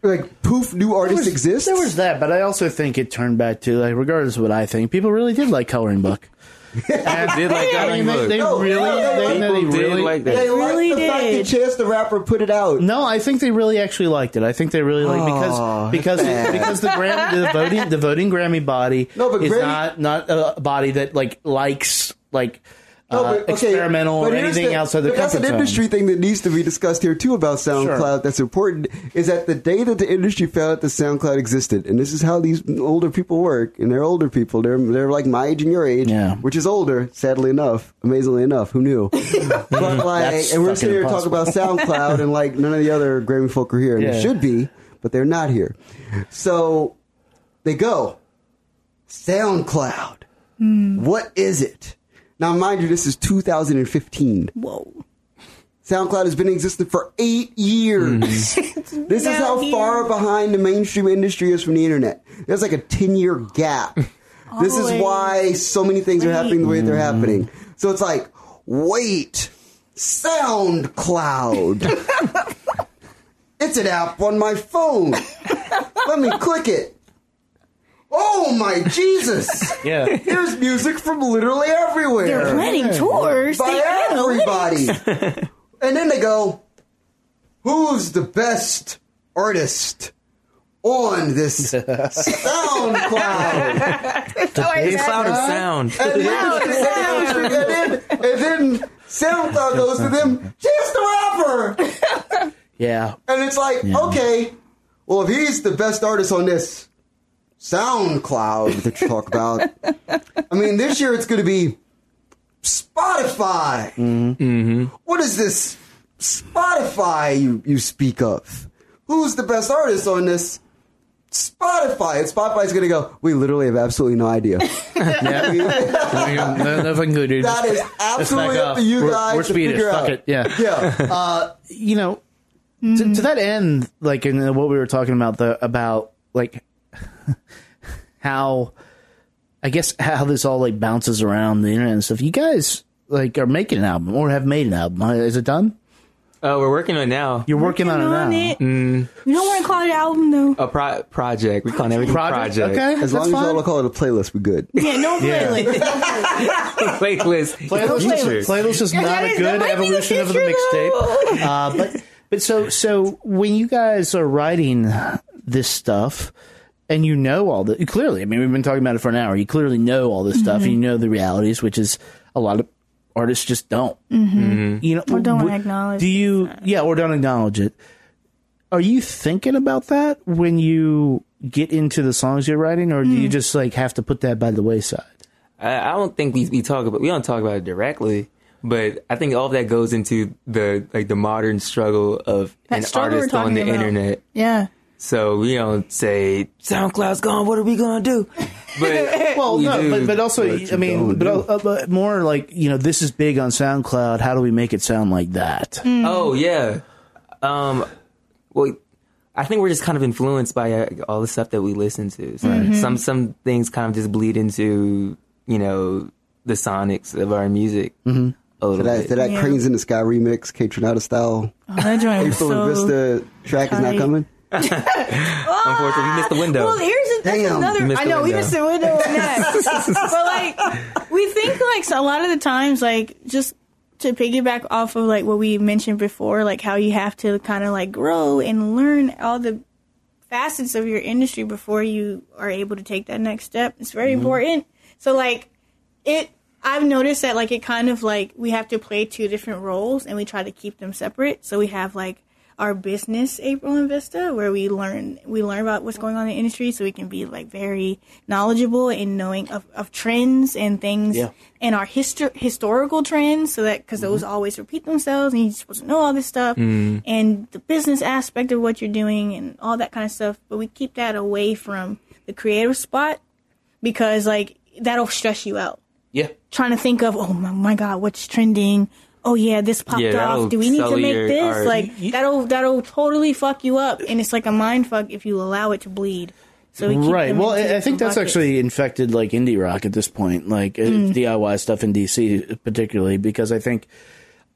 like poof new artists
was-
exist.
There was that, but I also think it turned back to like, regardless of what I think, people really did like coloring book.
I did like
I mean, they, they
No,
really,
no, no,
they,
People did
really
like that.
they
really
like the fact that
did.
Chance the Rapper put it out.
No, I think they really actually liked it. I think they really like
Oh,
because because
bad.
because the Grammy the voting the voting Grammy body
No, but
is
Grammy-
not not a body that like likes like
No,
uh,
but, okay,
experimental
but
or
here's
anything
the-
outside the
but That's
comfort
an
zone.
industry thing that needs to be discussed here too about SoundCloud.
Sure.
That's important. Is that the day that the industry found out that SoundCloud existed, and this is how these older people work, and they're older people. They're they're like my age and your age,
Yeah.
which is older. Sadly enough, amazingly enough, who knew? but like,
That's
and we're sitting here talking about SoundCloud, and like none of the other Grammy folk are here, and
Yeah.
they should be, but they're not here. So they go SoundCloud. What is it? Now, mind you, this is 2015.
whoa.
SoundCloud has been existing for eight years. this is how
here.
far behind the mainstream industry is from the internet. There's like a 10 year gap. this is why so many things are happening the way they're mm-hmm. happening. So it's like, wait, SoundCloud. it's an app on my phone. Let me click it. Oh my Jesus!
Yeah.
There's music from literally everywhere
They're planning tours.
by
They
everybody.
analytics.
and then they go, who's the best artist on this SoundCloud?
The cloud of sound.
and, then, and, then, and then SoundCloud goes to them, Chance the Rapper!
Yeah.
And it's like, okay, well, if he's the best artist on this SoundCloud that you talk about, I mean, this year it's going to be Spotify.
Mm-hmm.
What is this Spotify you, you speak of? Who's the best artist on this Spotify? And Spotify's gonna go. We literally have absolutely no idea.
Yeah. no, no good, dude.
That is absolutely up to you
we're,
guys
We're
to
Swedish.
figure
Fuck
out.
it. Yeah.
yeah.
Uh, you know, to, to that end, like in what we were talking about the about like how I guess how this all like bounces around the internet and stuff. You guys like are making an album or have made an album. Uh, Is it done?
Uh, we're working on it now.
You're working, on it now.
it. We don't want to call it an album though.
A pro- project. We call it everything
Project?
project.
Okay.
As
that's
long as
fine.
y'all don't call it a playlist, we're good.
Yeah, no
Yeah.
playlist.
Playlist.
Playlist,
Features.
playlist is not
That
a good
that might be the
evolution of the mixtape. Uh, but but so so when you guys are writing this stuff and you know all the clearly, I mean we've been talking about it for an hour. You clearly know all this stuff
Mm-hmm.
and you know the realities, which is a lot of artists just don't. Mm-hmm. You know,
Or don't
w-
wanna acknowledge
Do you? Yeah, or don't acknowledge it. Are you thinking about that when you get into the songs you're writing, or do
Mm.
you just like have to put that by the wayside?
I, I don't think we, we talk about we don't talk about it directly, but I think all of that goes into the like the modern struggle of
That
an
struggle
artist on the
about.
internet.
Yeah.
So we don't say SoundCloud's gone. What are we gonna do? But
Well,
we
no,
do.
but, but also, I mean, but, uh, but more like you know, this is big on SoundCloud. How do we make it sound like that?
Oh yeah. Um. Well, I think we're just kind of influenced by uh, all the stuff that we listen to. So
Mm-hmm.
Some some things kind of just bleed into you know the sonics of our music
Mm-hmm.
a little
that,
bit.
for that
Yeah.
Cranes in the Sky remix, Kaytranada style,
Oh, that joint
April
so.
Vista track is not coming.
Unfortunately, we missed the window.
Well, here's the, that's
Damn.
another. I
the
know we missed the window on that. but like, we think like so a lot of the times, like just to piggyback off of like what we mentioned before, like how you have to kind of like grow and learn all the facets of your industry before you are able to take that next step. It's very mm-hmm. important. So like it. I've noticed that like it kind of like we have to play two different roles and we try to keep them separate. So we have like our business April and Vista where we learn we learn about what's going on in the industry so we can be like very knowledgeable in knowing of, of trends and things
Yeah.
and our histor- historical trends so that because those mm-hmm. always repeat themselves and you're supposed to know all this stuff mm-hmm. and the business aspect of what you're doing and all that kind of stuff but we keep that away from the creative spot because like that'll stress you out.
Yeah,
trying to think of oh my, my god what's trending oh yeah this popped
Yeah,
off do we need to make this
art.
like that'll that'll totally fuck you up and it's like a mind fuck if you allow it to bleed so we keep
right. Well, I I think that's
buckets.
actually infected like indie rock at this point, like uh DIY stuff in DC particularly, because I think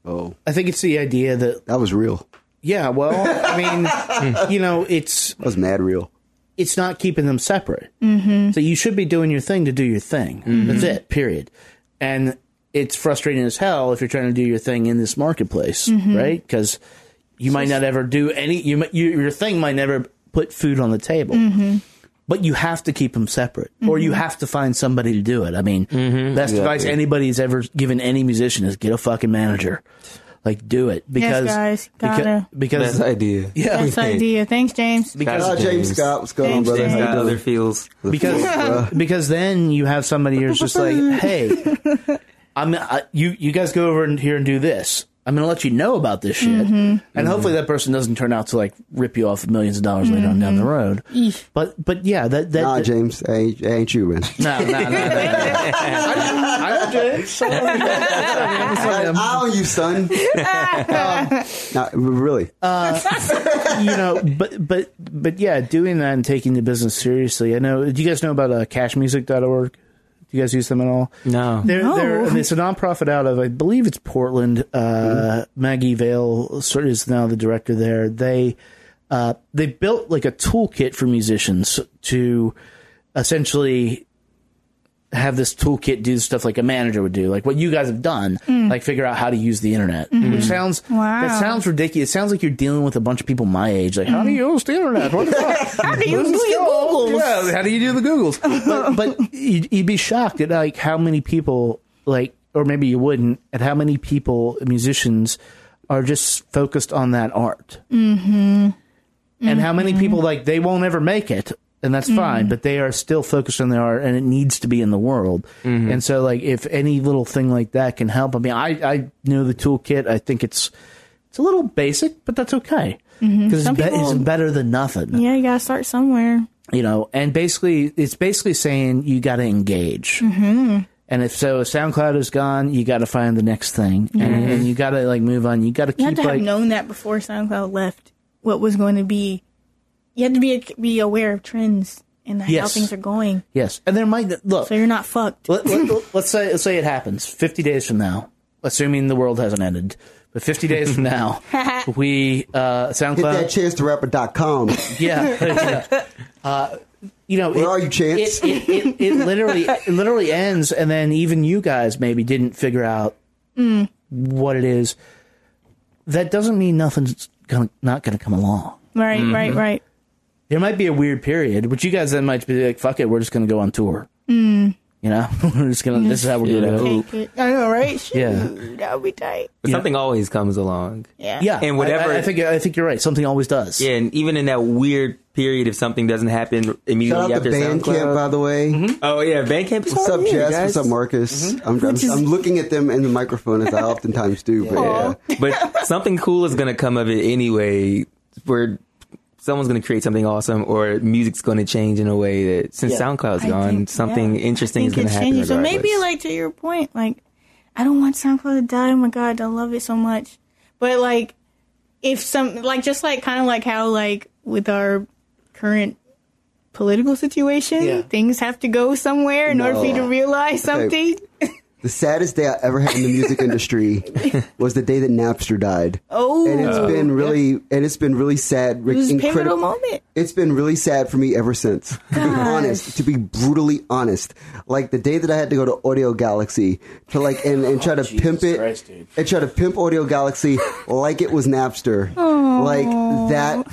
Oh,
I think it's the idea that
that was real.
yeah, well, I mean, you know, it's
That was mad real.
it's not keeping them separate. Mm-hmm. So you should be doing your thing to do your thing. That's it. Period. And it's frustrating as hell if you're trying to do your thing in this marketplace, mm-hmm. right? Because you might not ever do any. You, might- you your thing might never put food on the table. Mm-hmm. But you have to keep them separate, or you mm-hmm. have to find somebody to do it. I mean, best advice anybody's ever given any musician is get a fucking manager. Like, do it because
guys,
beca-
gotta.
because,
Best idea.
yeah,
That's the idea thanks James
because
James,
James.
Scott, what's going
James
on, brother?
James
How you
Got other feels.
because because then you have somebody who's just like, hey, I'm I, you you guys go over and here and do this. I'm going to let you know about this shit,
Mm-hmm.
and hopefully that person doesn't turn out to like rip you off millions of dollars later on down the road. But but yeah, that that,
Nah,
that-
James, I ain't, I ain't you, man.
no no no. no, no. I, I know James.
I, I own you, son. Nah, really.
you know, but but but yeah, doing that and taking the business seriously. I know. Do you guys know about uh, cashmusic.org? Do you guys use them at all?
No.
They're,
No.
they're, it's a nonprofit out of, I believe it's Portland. Uh, Maggie Vail sort of is now the director there. They, uh, they built like a toolkit for musicians to essentially have this toolkit do stuff like a manager would do, like what you guys have done, mm. like figure out how to use the internet. Mm-hmm. Which sounds
Wow.
that sounds ridiculous. It sounds like you're dealing with a bunch of people my age. Like, how do mm. you use the internet? What the fuck?
how do you
What is
do
this
your? Googles?
Yeah, how do you do the Googles? But, but you'd, you'd be shocked at like how many people like, or maybe you wouldn't, at how many people musicians are just focused on that art. Mm-hmm. And how many people mm-hmm. like they won't ever make it, and that's fine. Mm-hmm. But they are still focused on their art, and it needs to be in the world. Mm-hmm. And so, like, if any little thing like that can help, I mean, I I know the toolkit. I think it's it's a little basic, but that's okay mm-hmm. because
Some
it's, be- it's better than nothing.
Yeah, you gotta start somewhere.
You know, and basically, it's basically saying you got to engage. Mm-hmm. And if so, if SoundCloud is gone, you got to find the next thing, and, and you got to like move on. You got to
You had
keep
to have known that before SoundCloud left. What was going to be? You had to be be aware of trends and how
Yes.
things are going,
yes, and there might look.
so you're not fucked.
let, let, let's say let's say it happens 50 days from now assuming the world hasn't ended but 50 days from now we uh
Hit
soundcloud
that chance to rapper.com.
yeah, yeah. Uh, you know
Where
it,
are you, Chance?
it, it, it, it literally it literally ends and then even you guys maybe didn't figure out what it is that doesn't mean nothing's gonna not gonna come along
Right, right, right.
There might be a weird period, but you guys then might be like, "Fuck it, we're just going to go on tour." Mm. You know, we're just gonna. This is how we're gonna.
Take it. I know, right? Shoot,
Yeah.
that would be tight.
But something always comes along.
Yeah,
Yeah,
And whatever-
I, I think I think you're right. Something always does.
Yeah, and even in that weird period, if something doesn't happen
Shout
immediately
out to
after SoundCloud.
Bandcamp, by the way.
Oh yeah, Bandcamp. is
What's up,
hard,
Jess?
guys.
What's up, Marcus? I'm, I'm, I'm looking at them in the microphone as I oftentimes do. But yeah,
but something cool is going to come of it anyway. Where someone's going to create something awesome, or music's going to change in a way that since
Yeah.
SoundCloud's
I
gone,
think-
something
yeah.
interesting is going to happen.
changing. So maybe, like to your point, like I don't want SoundCloud to die. Oh my god, I love it so much. But like, if some like just like kind of like how like with our current political situation,
Yeah.
things have to go somewhere in order for you to
No.
realize
Okay.
Something.
the saddest day I ever had in the music industry was the day that Napster died.
Oh,
and it's been really and it's been really sad.
It was a pivotal moment.
It's been really sad for me ever since. To be honest, to be brutally honest, like the day that I had to go to Audiogalaxy to like and, and try to oh, pimp it
Christ, dude.
and try to pimp Audiogalaxy like it was Napster, like that.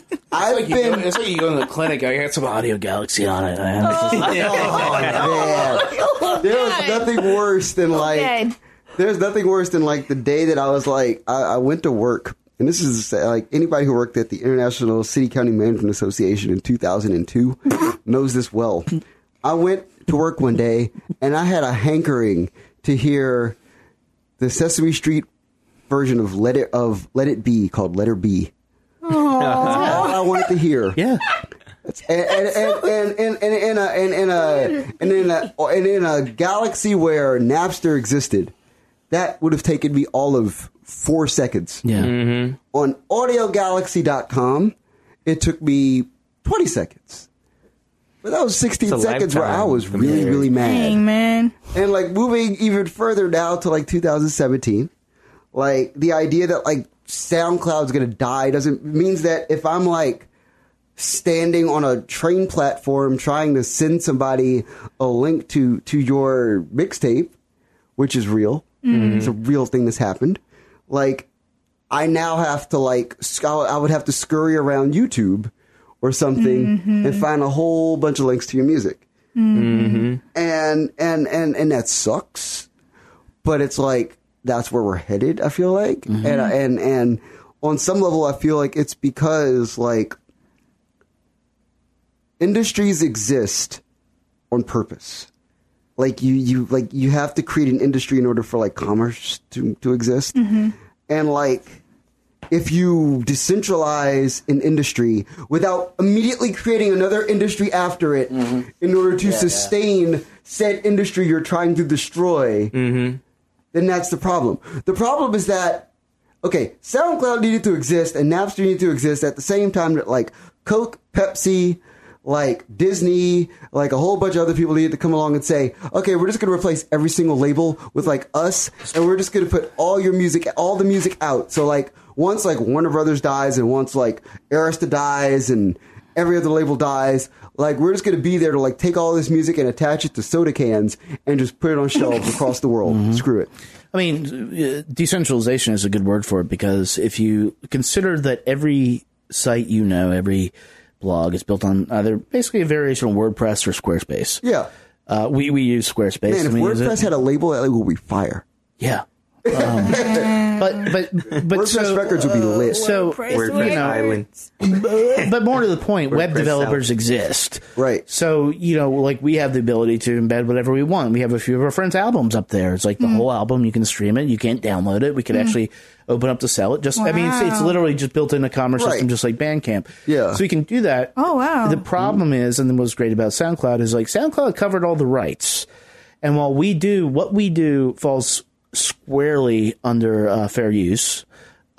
I've been
it's like you go to the clinic. I got some Audiogalaxy on it. Man.
Oh, oh, oh, man. There was nothing worse than like
dead.
there's nothing worse than like the day that I was like I, I went to work and this is like anybody who worked at the International City County Management Association in 2002 knows this well. I went to work one day and I had a hankering to hear the Sesame Street version of Let It of Let It Be called Letter B. That's all I wanted to hear
yeah,
and and and and and and in a and in a and in uh, a uh, and in a galaxy where Napster existed, that would have taken me all of four seconds.
yeah. Mm-hmm.
On AudioGalaxy.com, it took me twenty seconds. But that was sixteen seconds where I was really
compared.
really mad.
Dang, man.
And like moving even further now to like 2017, like the idea that like SoundCloud's gonna die. Doesn't means that if I'm like standing on a train platform trying to send somebody a link to to your mixtape, which is real, mm-hmm. it's a real thing that's happened. Like I now have to like I would have to scurry around YouTube or something mm-hmm. and find a whole bunch of links to your music. Mm-hmm. And and and and that sucks but it's like that's where we're headed i feel like. Mm-hmm. And and and on some level i feel like it's because like industries exist on purpose. Like you you like you have to create an industry in order for like commerce to to exist. Mm-hmm. And like if you decentralize an industry without immediately creating another industry after it mm-hmm. in order to sustain said industry you're trying to destroy, then that's the problem. The problem is that, okay, SoundCloud needed to exist and Napster needed to exist at the same time that like Coke, Pepsi, like Disney, like a whole bunch of other people needed to come along and say, okay, we're just going to replace every single label with like us, and we're just going to put all your music, all the music out. So like once like Warner Brothers dies, and once like Arista dies, and every other label dies, like we're just going to be there to like take all this music and attach it to soda cans and just put it on shelves across the world. Screw it.
I mean, uh, decentralization is a good word for it because if you consider that every site you know, every blog is built on either basically a variation of WordPress or Squarespace.
Yeah.
Uh, we we use Squarespace.
Man, if
and we use it.
WordPress had a label, that label would be fire.
Yeah. Um, But but but
WordPress
so
records would be uh, lit.
so
WordPress
WordPress
you know,
Island.
but more to the point, web developers
out.
exist.
Right.
So, you know, like we have the ability to embed whatever we want. We have a few of our friends' albums up there. It's like the whole album. You can stream it. You can't download it. We could actually open up to sell it. Just, I mean, it's, it's literally just built in a commerce
Right.
system, just like Bandcamp.
Yeah.
So we can do that.
Oh, wow.
The problem mm. is, and then what's great about SoundCloud is like SoundCloud covered all the rights. And while we do, what we do falls squarely under uh, fair use.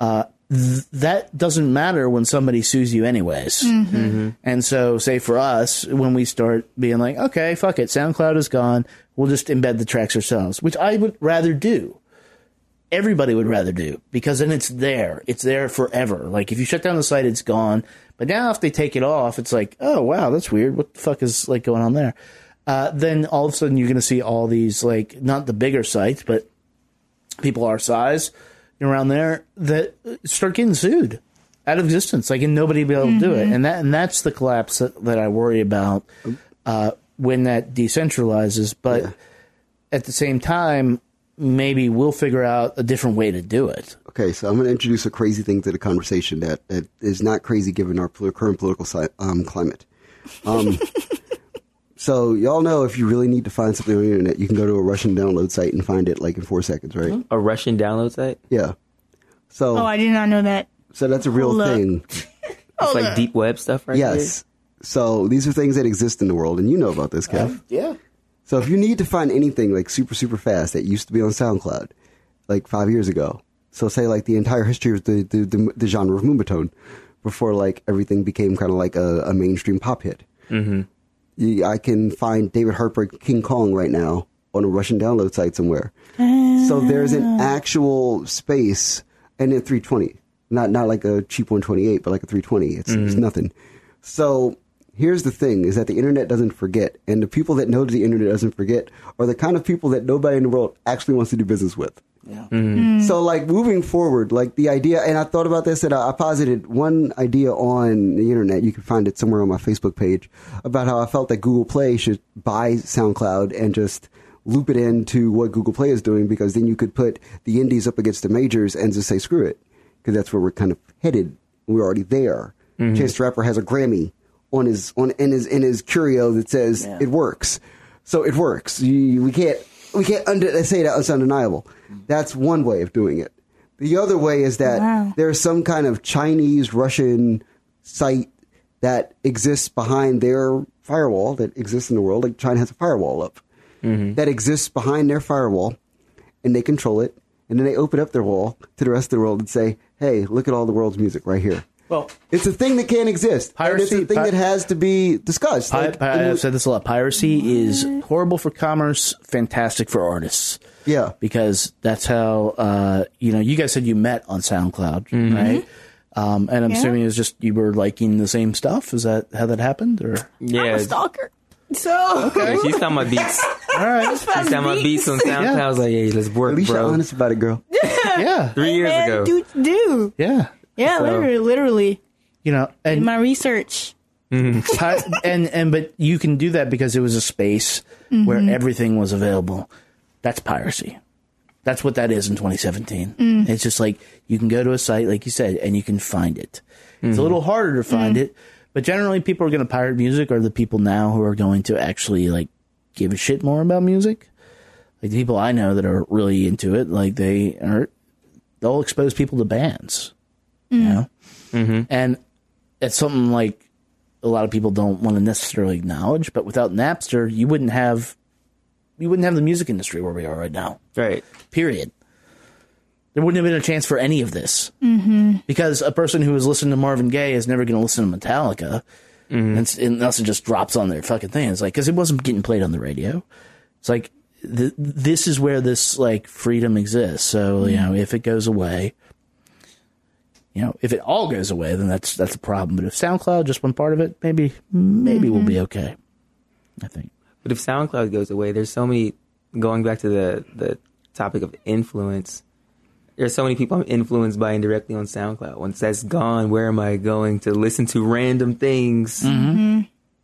Uh, th- that doesn't matter when somebody sues you anyways. And so, say for us, when we start being like, okay, fuck it, SoundCloud is gone, we'll just embed the tracks ourselves, which I would rather do. Everybody would rather do because then it's there. It's there forever. Like if you shut down the site, it's gone. But now if they take it off, it's like, oh wow, that's weird. What the fuck is like going on there? Uh, then all of a sudden you're going to see all these like not the bigger sites, but people our size around there that start getting sued out of existence. Like, and nobody be able to do it. And that and that's the collapse that, that I worry about uh, when that decentralizes. But at the same time, maybe we'll figure out a different way to do it.
Okay, so I'm going to introduce a crazy thing to the conversation that, that is not crazy given our pol- current political si- um, climate. Um, so y'all know if you really need to find something on the internet, you can go to a Russian download site and find it like in four seconds, right?
A Russian download site.
Yeah. So
oh, I did not know that.
so that's a real
Hold up.
thing.
It's like deep web stuff, right?
Yes. So these are things that exist in the world, and you know about this, Kev.
Yeah.
So if you need to find anything like super super fast that used to be on SoundCloud, like five years ago, so say like the entire history of the the, the, the genre of moombahton, before like everything became kind of like a, a mainstream pop hit. Mm-hmm. I can find David Harper King Kong right now on a Russian download site somewhere. So there's an ah. actual space, and a 320, not not like a cheap 128, but like a 320. It's, it's mm-hmm. nothing. So here's the thing: is that the internet doesn't forget, and the people that know the internet doesn't forget are the kind of people that nobody in the world actually wants to do business with.
Yeah. Mm-hmm. Mm.
So, like moving forward, like the idea, and I thought about this, and I, I posited one idea on the internet. You can find it somewhere on my Facebook page about how I felt that Google Play should buy SoundCloud and just loop it into what Google Play is doing, because then you could put the indies up against the majors and just say screw it, because that's where we're kind of headed. We're already there. Mm-hmm. Chance the Rapper has a Grammy on his on in his in his curio that says
Yeah.
it works. So it works. You, we can't we can't under, say that it's undeniable. That's one way of doing it. The other way is that
Wow.
there's some kind of Chinese Russian site that exists behind their firewall that exists in the world. Like China has a firewall up mm-hmm. that exists behind their firewall, and they control it. And then they open up their wall to the rest of the world and say, "Hey, look at all the world's music right here."
Well,
It's a thing that can't exist. Piracy, it's a thing
pi-
that has to be discussed.
pi-
Like,
pi- I've
the-
said this a lot. Piracy is horrible for commerce, fantastic for artists.
Yeah.
because that's how uh, you know. You guys said you met on SoundCloud, right? Um, and I'm
Yeah.
assuming it was just you were liking the same stuff. Is that how that happened? Or
I'm
Yeah.
a stalker. So
Yeah, she's talking about beats.
all right,
She's talking about beats on SoundCloud.
Yeah.
I was like, hey, let's
at
work,
least you're
bro.
honest about it, girl.
yeah,
Three years
Man,
ago.
do do.
yeah.
Yeah,
So-
literally, literally.
You know,
In
and
my research. Mm-hmm.
Pi- and and but you can do that because it was a space where mm-hmm. everything was available. That's piracy. That's what that is in 2017. Mm. It's just like you can go to a site, like you said, and you can find it. It's a mm-hmm. little harder to find mm. it, but generally, people are going to pirate music are the people now who are going to actually like give a shit more about music. Like the people I know that are really into it, like they are, they'll expose people to bands, Mm. you know, mm-hmm. and it's something like a lot of people don't want to necessarily acknowledge. But without Napster, you wouldn't have you wouldn't have the music industry where we are right now.
Right.
Period. There wouldn't have been a chance for any of this mm-hmm. because a person who who is listening to Marvin Gaye is never going to listen to Metallica, mm-hmm. and it's- unless it just drops on their fucking thing. It's like because it wasn't getting played on the radio. It's like th- this is where this like freedom exists. So you mm. know, if it goes away, you know, if it all goes away, then that's that's a problem. But if SoundCloud just one part of it, maybe maybe we'll be mm-hmm. okay. I think.
But if SoundCloud goes away, there's so many. Going back to the the topic of influence, there's so many people I'm influenced by indirectly on SoundCloud. Once that's gone, where am I going to listen to random things? Mm-hmm.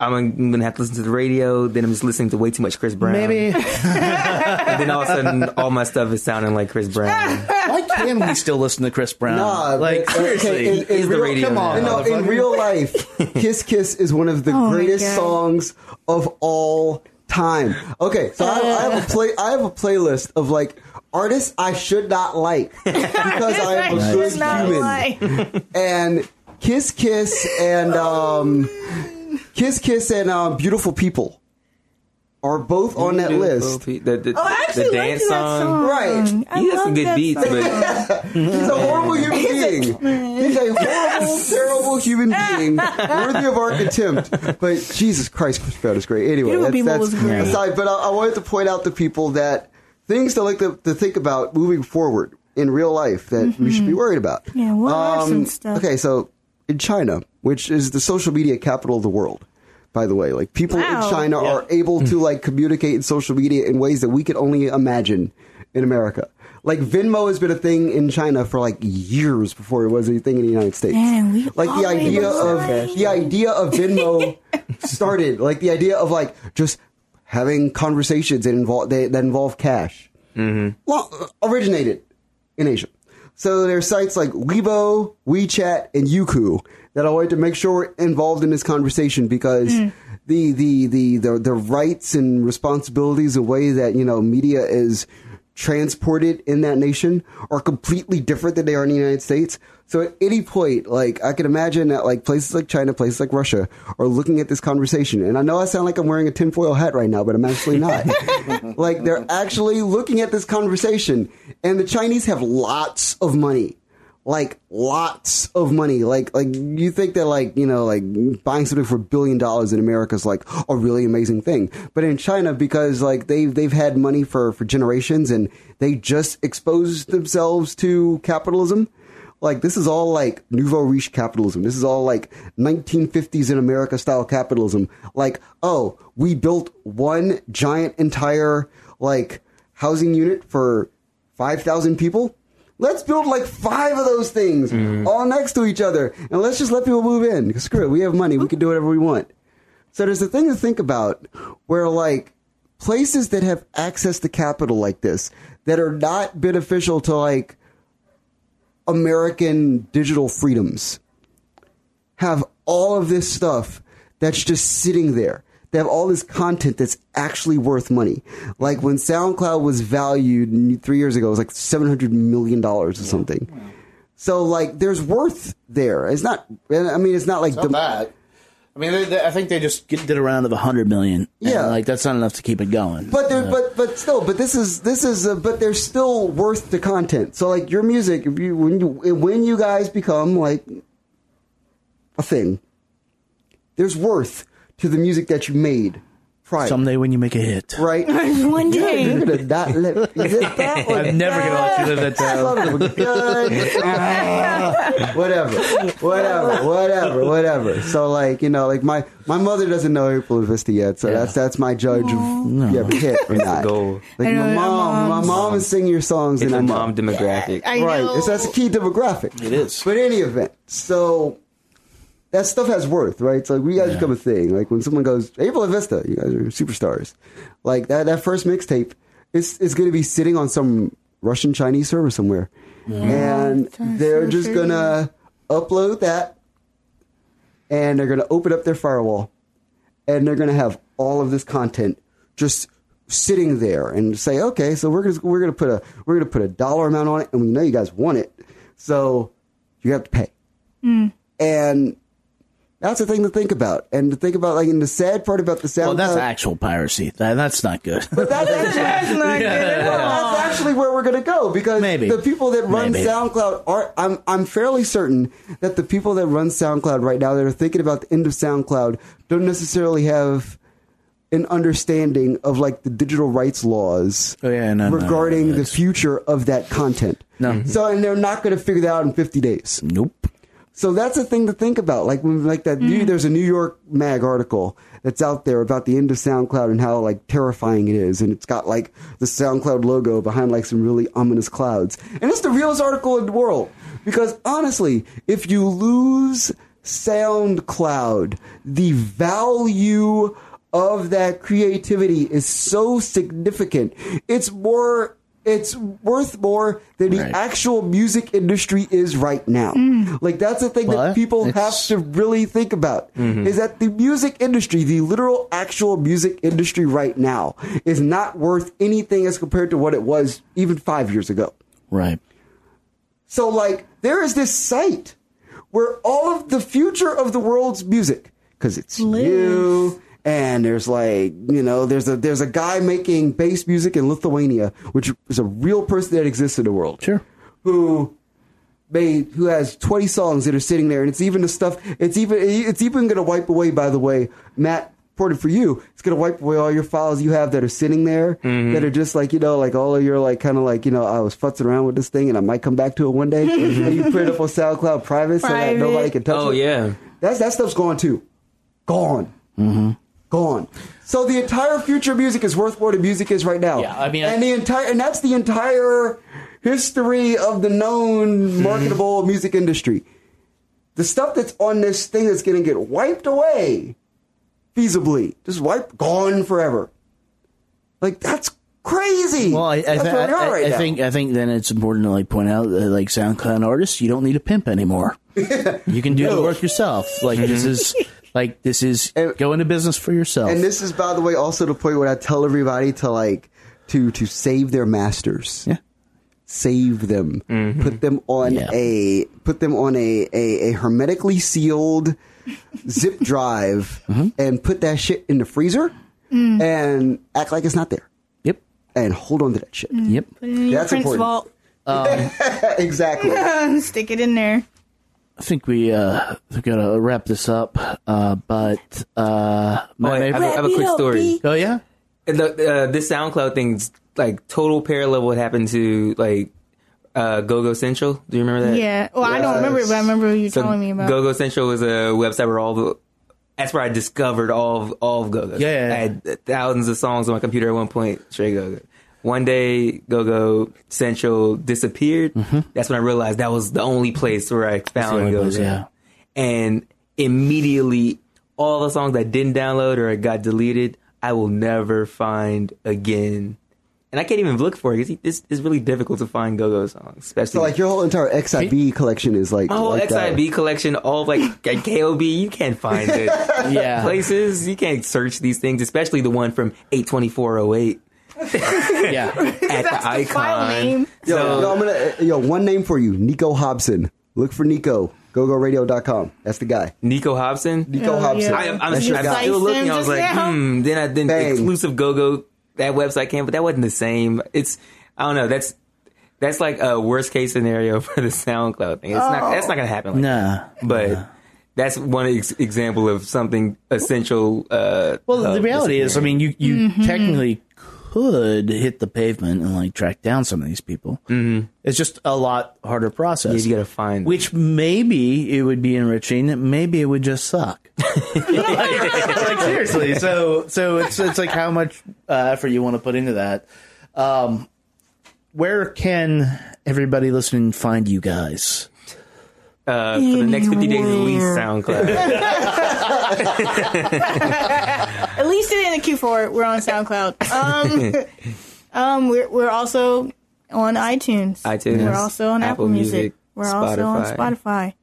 I'm gonna have to listen to the radio. Then I'm just listening to way too much Chris Brown.
Maybe.
And then all of a sudden, all my stuff is sounding like Chris Brown.
Why can we still listen to Chris Brown?
Nah,
like
but-
seriously.
okay, in- in
He's the
real-
radio
come on.
No, in real life, Kiss Kiss is one of the
Oh
greatest songs of all time. Okay, so I, I have a play. I have a playlist of like artists I should not like because I am a good
should not
human.
lie.
And Kiss Kiss and um, Kiss Kiss and um, Beautiful People are both on that list.
The, the,
Oh, I actually
the
liked
dance
that
song.
song.
Right.
I
He has some
love
good beats,
song.
but
He's a horrible human being. He's a horrible, terrible human being, worthy of our contempt. But Jesus Christ, Chris Brown is great. Anyway,
Beautiful
that's,
People
that's
great.
aside. But I, I wanted to point out to people that things to like to, to think about moving forward in real life that we should be worried about.
Mm-hmm. Yeah, what are some stuff?
Okay, so in China, which is the social media capital of the world. By the way, like people
Wow.
in China are able to like communicate in social media in ways that we could only imagine in America. Like Venmo has been a thing in China for like years before it was a thing in the United States.
Man, we
like the idea of
right.
the idea of Venmo started. Like the idea of like just having conversations that involve that, that involve cash. Mm-hmm. Well, originated in Asia. So there are sites like Weibo, WeChat, and Youku that I wanted to make sure were involved in this conversation because mm. the, the, the, the, the rights and responsibilities, the way that, you know, media is transported in that nation are completely different than they are in the United States. So at any point, like I can imagine that like places like China, places like Russia are looking at this conversation. And I know I sound like I'm wearing a tinfoil hat right now, but I'm actually not. like they're actually looking at this conversation and the Chinese have lots of money. Like lots of money. Like like you think that like, you know, like buying something for a billion dollars in America is like a really amazing thing. But in China, because like they've they've had money for, for generations and they just exposed themselves to capitalism. Like this is all like nouveau riche capitalism. This is all like 1950s in America style capitalism. Like, oh, we built one giant entire like housing unit for 5,000 people. Let's build like five of those things mm-hmm. all next to each other and let's just let people move in. Screw it. We have money. We can do whatever we want. So there's a thing to think about where like places that have access to capital like this that are not beneficial to like American digital freedoms have all of this stuff that's just sitting there. They have all this content that's actually worth money. Like when SoundCloud was valued three years ago, it was like seven hundred million dollars or something. So like, there's worth there. It's not. I mean, it's not like
Not bad. I mean, they, they, I think they just get, did a round of a hundred million.
Yeah.
like that's not enough to keep it going.
But there, but but still, but this is this is, uh, but there's still worth the content. So like your music, if you when you when you guys become like a thing, there's worth to the music that you made prior,
someday when you make a hit,
right?
One
You're
day.
gonna not let is it that one?
I'm never gonna let you live that down.
Son of. Ah, whatever, whatever, whatever, whatever. So like you know, like my my mother doesn't know April Vista yet, so that's that's my judge of you have a hit or not.
goal.
Like my
my
mom, my mom is singing your songs,
It's
and
a
I know.
mom demographic.
I
right.
know.
It's that's a key demographic.
It is.
But in any event, so that stuff has worth, right? So we guys become a thing. Like when someone goes, April and Vista, you guys are superstars. Like that that first mixtape is is gonna be sitting on some Russian Chinese server somewhere. and they're
so
just
true.
gonna upload that and they're gonna open up their firewall and they're gonna have all of this content just sitting there and say, okay, so we're gonna we're gonna put a we're gonna put a dollar amount on it, and we know you guys want it, so you have to pay. Mm. And that's the thing to think about, and to think about like, and the sad part about the SoundCloud.
Well, that's actual piracy. That, that's not good.
But that's actually,
That's not good at all.
that's actually where we're going to go because
Maybe.
the people that run
Maybe.
SoundCloud are. I'm I'm fairly certain that the people that run SoundCloud right now that are thinking about the end of SoundCloud don't necessarily have an understanding of like the digital rights laws
Oh, yeah, no, no,
regarding the future of that content.
No.
So and they're not going to figure that out in 50 days.
nope.
So that's a thing to think about. Like when like that new, mm-hmm. there's a New York Mag article that's out there about the end of SoundCloud and how like terrifying it is, and it's got like the SoundCloud logo behind like some really ominous clouds. And it's the realest article in the world because honestly, if you lose SoundCloud, the value of that creativity is so significant. It's more it's worth more than the
Right.
actual music industry is right now. Mm. Like that's the thing
Well,
that people have to really think about mm-hmm. is that the music industry, the literal actual music industry right now is not worth anything as compared to what it was even 5 years ago.
Right.
So like there is this site where all of the future of the world's music cuz it's you and there's like you know there's a there's a guy making bass music in Lithuania which is a real person that exists in the world.
Sure.
who made who has 20 songs that are sitting there and it's even the stuff it's even it's even going to wipe away by the way Matt reported for you it's going to wipe away all your files you have that are sitting there mm-hmm. that are just like you know like all of your like kind of like you know I was futzing around with this thing and I might come back to it one day. And you put it up on SoundCloud private, so that nobody can touch
Oh
it.
yeah.
that's that stuff's gone too. Gone mm-hmm. Gone. So the entire future of music is worth more than music is right now.
Yeah, I mean, I-
and the entire and that's the entire history of the known mm-hmm. marketable music industry. The stuff that's on this thing that's going to get wiped away feasibly just wiped gone forever. Like that's crazy.
Well, I, I, th-
where we are
I,
right
I
now.
think I think then it's important to like point out that like SoundCloud artists, you don't need a pimp anymore. you can do the work yourself. Like this is like this is
And-
go into business for yourself.
And this is, by the way, also the point where I tell everybody to like to to save their masters.
yeah.
Save them. Mm-hmm. Put them on
Yeah.
a put them on a, a, a hermetically sealed zip drive mm-hmm. and put that shit in the freezer mm. and act like it's not there.
Yep.
And hold on to that shit. Mm.
Yep.
Put it in your
That's
Prince
important.
vault.
exactly.
Stick it in there.
I think we uh we gotta wrap this up. Uh but uh
Oh, I,
maybe-
have, a- I have a quick story.
oh yeah?
And the, uh, this SoundCloud thing's like total parallel what happened to like uh, GoGo Central. Do you remember that?
Yeah. Well, I don't remember it, but I remember you
So
telling me about.
GoGo Central was a website where all the that's where I discovered all of all of GoGo.
Yeah, yeah,
I had thousands of songs on my computer at one point. Straight GoGo. One day, GoGo Central disappeared. That's when I realized that was the only place where I found GoGo.
place, yeah.
And immediately, all the songs I didn't download or got deleted, I will never find again. And I can't even look for it. 'cause It's, it's really difficult to find Go-Go songs, especially
So like your whole entire XIB collection is like
my whole
like that.
XIB collection, all like like KOB, you can't find it.
Yeah.
Places you can't search these things, especially the one from eight twenty four oh eight
Yeah.
at the
That's the
icon.
file name.
Yo,
So-
yo, I'm gonna yo one name for you, Nico Hobson. Look for Nico. GoGoRadio.com. That's the guy.
Nico Hobson.
Nico
Oh,
Hobson.
yeah.
I, am I'm,
That's your
I'm
guy.
still looking. I was like,
now.
hmm. Then I then
Bang.
exclusive Go-Go that website came, but that wasn't the same. It's I don't know. That's that's like a worst case scenario for the SoundCloud thing. It's not. That's not gonna happen. Like
Nah.
but that's one ex- example of something essential. Uh,
Well, the reality is, I mean, you you technically could hit the pavement and like track down some of these people. Mm-hmm. It's just a lot harder process.
You gotta find.
Which maybe it would be enriching. Maybe it would just suck. like, like, seriously. So so it's it's like how much uh, effort you want to put into that. Um, where can everybody listening find you guys?
Uh, for the next fifty days, at least SoundCloud.
At least in the Q4, we're on SoundCloud. Um, um, we're we're also on iTunes.
iTunes,
We're also on Apple,
Apple
Music.
Music,
We're also on
Spotify.
Spotify.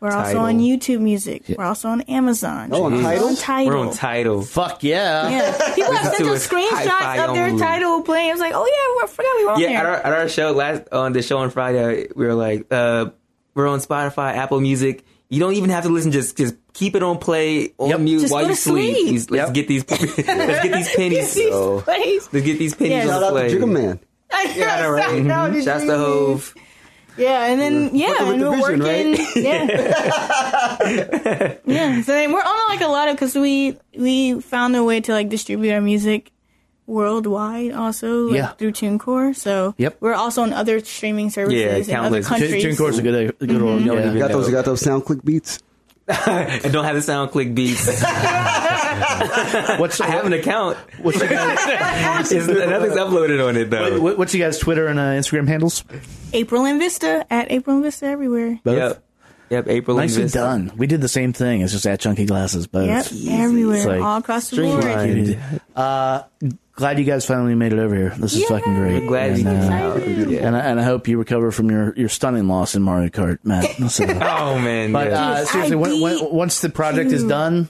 We're also on YouTube Music. We're also on Amazon.
Oh, on
We're
Tidal?
on Tidal.
We're on Tidal.
Fuck yeah!
Yeah, people have sent us
us
screenshots of their
only.
Tidal playing. I was like, oh yeah, I forgot we were on
Yeah,
there.
at our, at our show last on the show on Friday, we were like, uh, we're on Spotify, Apple Music. You don't even have to listen. Just just keep it on play on
Yep.
mute
Just
while you sleep.
sleep.
These- Let's
Yep.
get these. let's get these pennies.
These
So-
Let's get these pennies
Yes.
on
Shout
the
out to
play.
Jigga Man.
Yeah, I know, right?
No, mm-hmm. did
Shouts to Hov.
Yeah, and then yeah,
Working with
and
the
we're
vision,
working. Yeah, yeah. So then we're on like a lot of because we we found a way to like distribute our music worldwide, also like,
Yeah.
through TuneCore. So
Yep.
we're also on other streaming services
Yeah,
in other
countless.
countries.
TuneCore's a good, a good one.
Don't
Yeah.
You got those. You got those SoundClick beats.
I don't have the SoundClick beats.
What's
I have an account.
what's you guys,
It's, nothing's uploaded on it though.
what- what's you guys Twitter and uh, Instagram handles?
April and Vista at April and Vista everywhere.
Both.
Yep. Yep, April and
Nicely
Vista.
done. We did the same thing. It's just at Chunky Glasses, but
Yep, everywhere,
like
all across the board.
Uh, glad you guys finally made it over here. This is
Yeah.
fucking great.
We're glad you
and,
came
uh,
out. Yeah.
and, I, and I hope you recover from your, your stunning loss in Mario Kart, Matt. So,
Oh man,
but
yeah.
uh, seriously, when, when, once the project is done,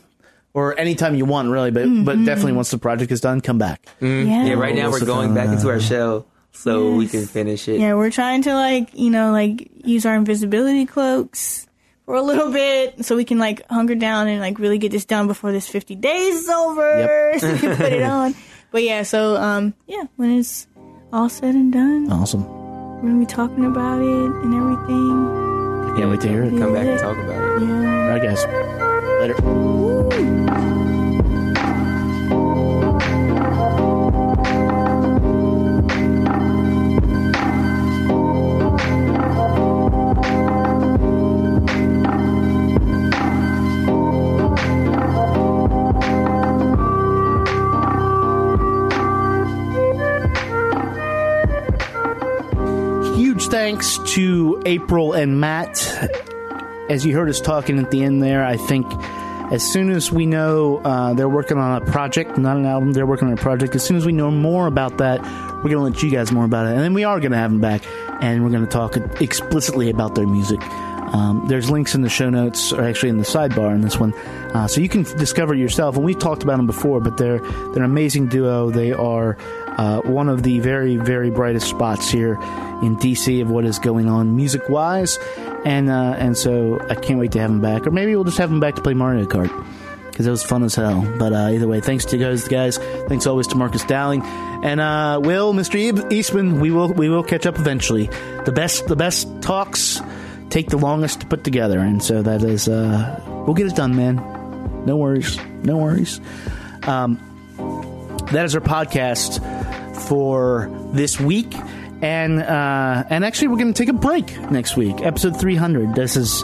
or anytime you want, really, but but
Mm-hmm.
definitely once the project is done, come back.
Yeah.
yeah, right now we're going back into our shell so we can finish it.
Yeah, we're trying to like, you know, like use our invisibility cloaks for a little bit so we can like hunker down and like really get this done before this 50 days is over
Yep.
so we can put it on. But yeah, so um yeah, when it's all said and done,
Awesome.
we're going to be talking about it and everything.
Can't wait to hear it.
Come back and talk about it.
Yeah.
All right, guys. Later. Thanks to April and Matt. As you heard us talking at the end there, I think as soon as we know uh, they're working on a project, not an album, they're working on a project, as soon as we know more about that, we're going to let you guys more about it. And then we are going to have them back and we're going to talk explicitly about their music. Um, there's links in the show notes, or actually in the sidebar in this one, uh, so you can discover yourself. And we've talked about them before, but they're they're an amazing duo. They are uh, one of the very very brightest spots here in DC of what is going on music wise, and uh, and so I can't wait to have him back. Or maybe we'll just have him back to play Mario Kart because it was fun as hell. But uh, either way, thanks to you guys. guys. Thanks always to Marcus Dowling and uh, Will, Mr. Eastman. We will we will catch up eventually. The best the best talks take the longest to put together, and so that is uh, we'll get it done, man. No worries, no worries. Um, that is our podcast for this week. And uh, and actually, we're going to take a break next week, episode 300. This is,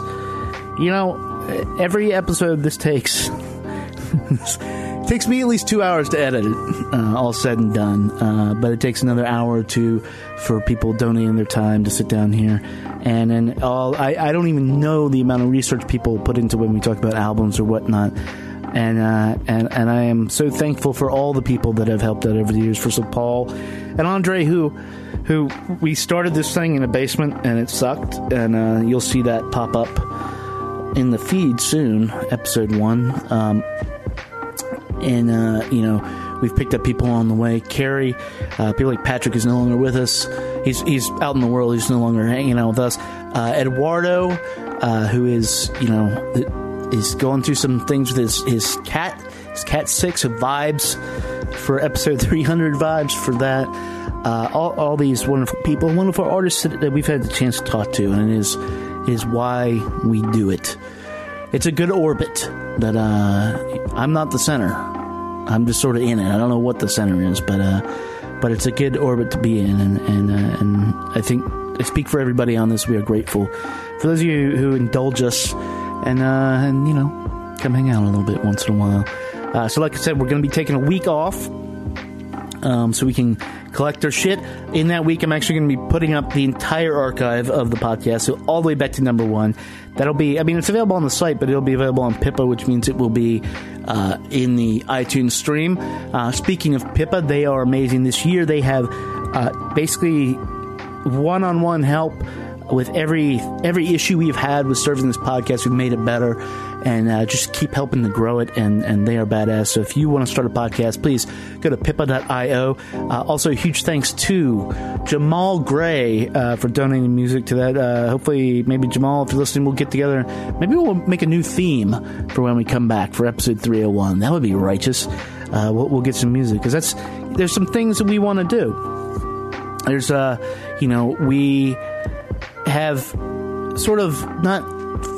you know, every episode this takes takes me at least two hours to edit it, uh, all said and done. Uh, but it takes another hour or two for people donating their time to sit down here. And then all I, I don't even know the amount of research people put into when we talk about albums or whatnot. And uh, and and I am so thankful for all the people that have helped out over the years. For so Paul and Andre, who who we started this thing in a basement and it sucked, and uh, you'll see that pop up in the feed soon, episode one. Um, and uh, you know we've picked up people on the way. Carrie, uh, people like Patrick is no longer with us. He's he's out in the world. He's no longer hanging out with us. Uh, Eduardo, uh, who is you know th- is going through some things with his his cat. His cat six of vibes for episode 300 vibes for that. Uh, all, all these wonderful people, wonderful artists that, we've had the chance to talk to, and it is is why we do it. It's a good orbit that uh, I'm not the center. I'm just sort of in it. I don't know what the center is, but uh, but it's a good orbit to be in, and and uh, and I think I speak for everybody on this. We are grateful for those of you who indulge us, and uh, and you know come hang out a little bit once in a while. Uh, so, like I said, we're going to be taking a week off um, so we can collect our shit. In that week, I'm actually going to be putting up the entire archive of the podcast, so all the way back to number one. That'll be, I mean, it's available on the site, but it'll be available on Pippa, which means it will be uh, in the iTunes stream. Uh, speaking of Pippa, they are amazing. This year, they have uh, basically one on one help with every every issue we've had with serving this podcast. We've made it better and uh, just keep helping to grow it. And, and they are badass. So if you want to start a podcast, please go to pippa.io. Uh, also, huge thanks to Jamal Gray uh, for donating music to that. Uh, hopefully, maybe Jamal, if you're listening, we'll get together. Maybe we'll make a new theme for when we come back for episode 301. That would be righteous. Uh, we'll, we'll get some music because that's there's some things that we want to do. There's uh, you know, we have sort of not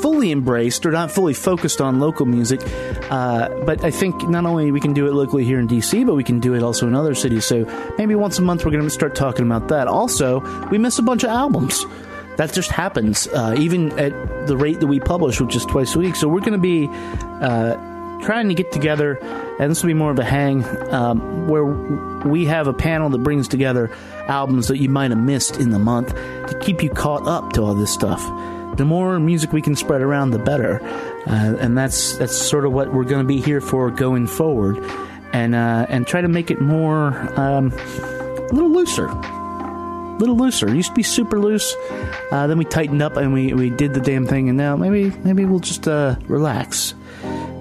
fully embraced or not fully focused on local music. Uh, but I think not only we can do it locally here in DC, but we can do it also in other cities. So maybe once a month we're going to start talking about that. Also, we miss a bunch of albums. That just happens, uh, even at the rate that we publish, which is twice a week. So we're going to be uh, trying to get together, and this will be more of a hang, um, where we have a panel that brings together albums that you might have missed in the month to keep you caught up to all this stuff. the more music we can spread around, the better. Uh, and that's that's sort of what we're going to be here for going forward, and uh, and try to make it more um, a little looser, a little looser. It used to be super loose, uh, then we tightened up and we, we did the damn thing, and now maybe maybe we'll just uh, relax.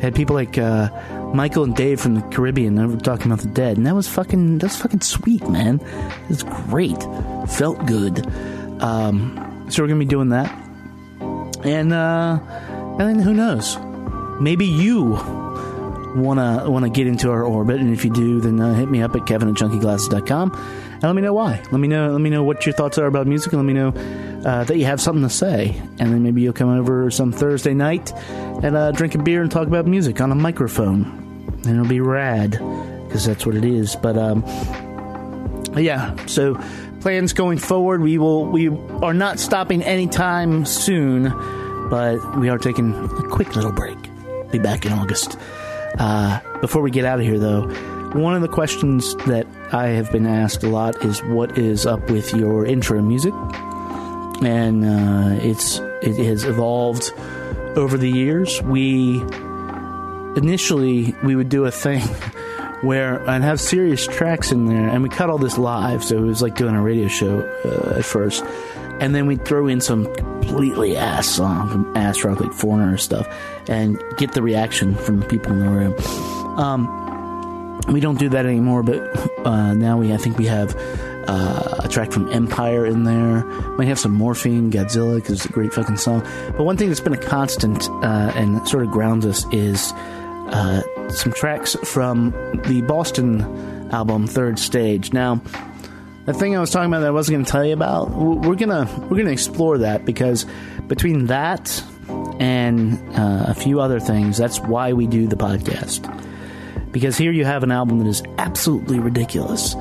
Had people like uh, Michael and Dave from the Caribbean that were talking about the dead, and that was fucking that's fucking sweet, man. It's great, felt good. Um, so we're gonna be doing that, and uh, and then who knows? Maybe you wanna wanna get into our orbit, and if you do, then uh, hit me up at kevin at chunkyglasses.com and let me know why. Let me know let me know what your thoughts are about music, and let me know uh, that you have something to say, and then maybe you'll come over some Thursday night and uh, drink a beer and talk about music on a microphone, and it'll be rad because that's what it is. But um, yeah, so plans going forward, we will we are not stopping anytime soon, but we are taking a quick little break. Be back in August. Uh, before we get out of here, though, one of the questions that I have been asked a lot is what is up with your intro music, and uh, it's it has evolved over the years. We initially we would do a thing where I'd have serious tracks in there, and we cut all this live, so it was like doing a radio show uh, at first, and then we'd throw in some completely ass song, ass rock like Foreigner stuff, and get the reaction from the people in the room. Um, we don't do that anymore, but uh, now we I think we have uh, a track from Empire in there. Might have some Morphine, Godzilla, because it's a great fucking song. But one thing that's been a constant uh, and sort of grounds us is uh, some tracks from the Boston album Third Stage. Now, the thing I was talking about that I wasn't going to tell you about, we're gonna we're gonna explore that because between that and uh, a few other things, that's why we do the podcast. Because here you have an album that is absolutely ridiculous,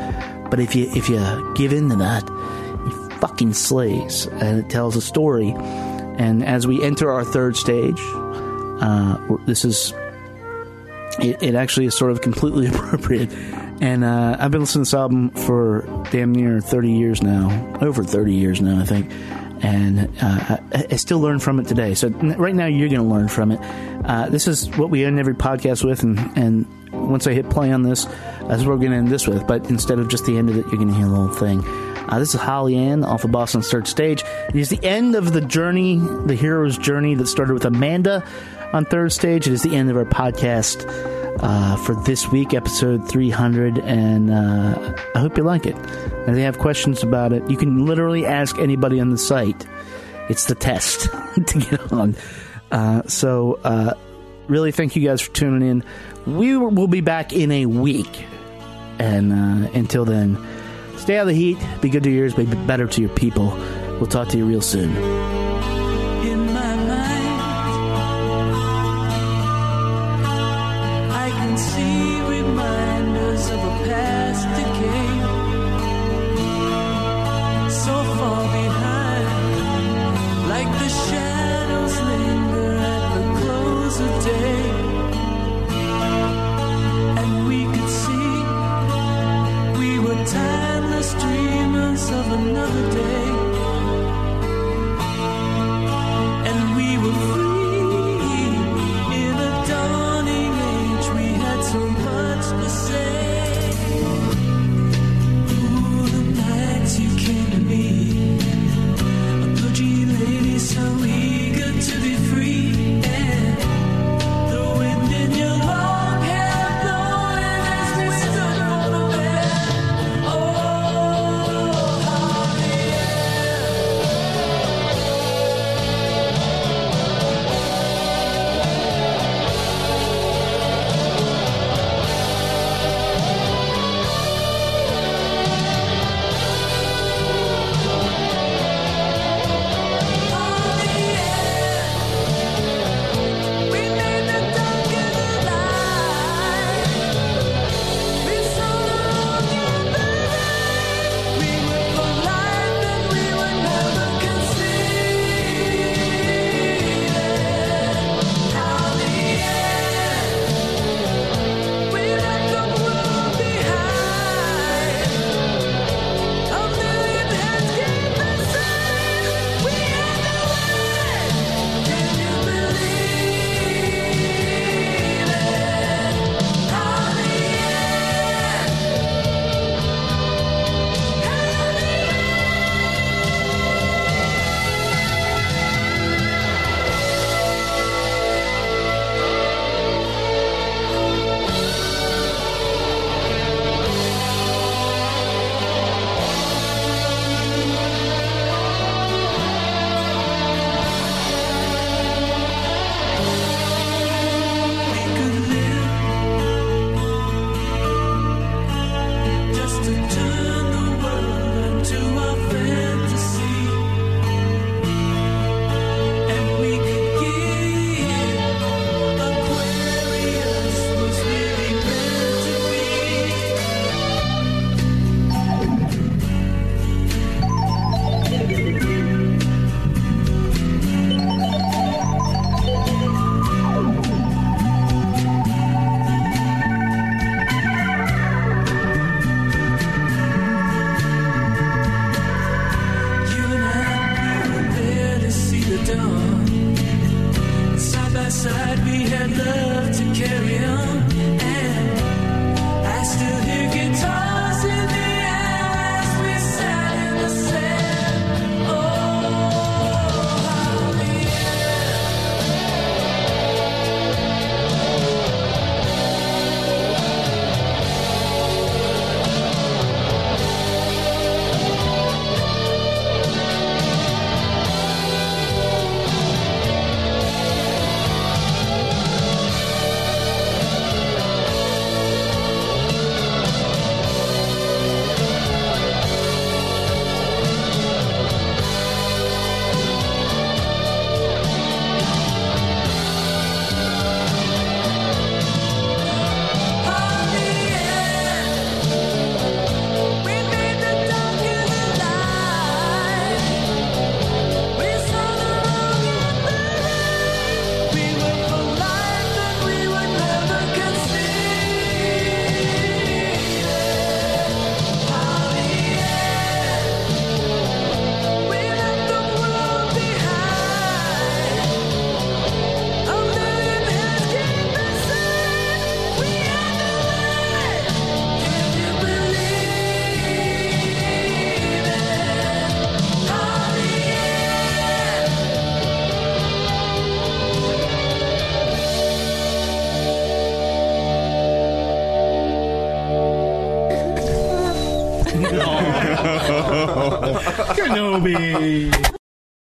but if you if you give in to that, it fucking slays, and it tells a story. And as we enter our third stage, uh, this is it, it actually is sort of completely appropriate. And uh, I've been listening to this album for damn near 30 years now, over 30 years now, I think. And uh, I, I still learn from it today. So right now, you're going to learn from it. Uh, this is what we end every podcast with. And, and once I hit play on this, that's what we're going to end this with. But instead of just the end of it, you're going to hear the whole thing. Uh, this is Hollyann off of Boston's Third Stage. It is the end of the journey, the hero's journey that started with Amanda on Third Stage. It is the end of our podcast uh, for this week, episode 300, and uh, I hope you like it. And if you have questions about it, you can literally ask anybody on the site. It's the test to get on. Uh, so, uh, really, thank you guys for tuning in. We will be back in a week. And uh, until then, stay out of the heat, be good to yours, be better to your people. We'll talk to you real soon.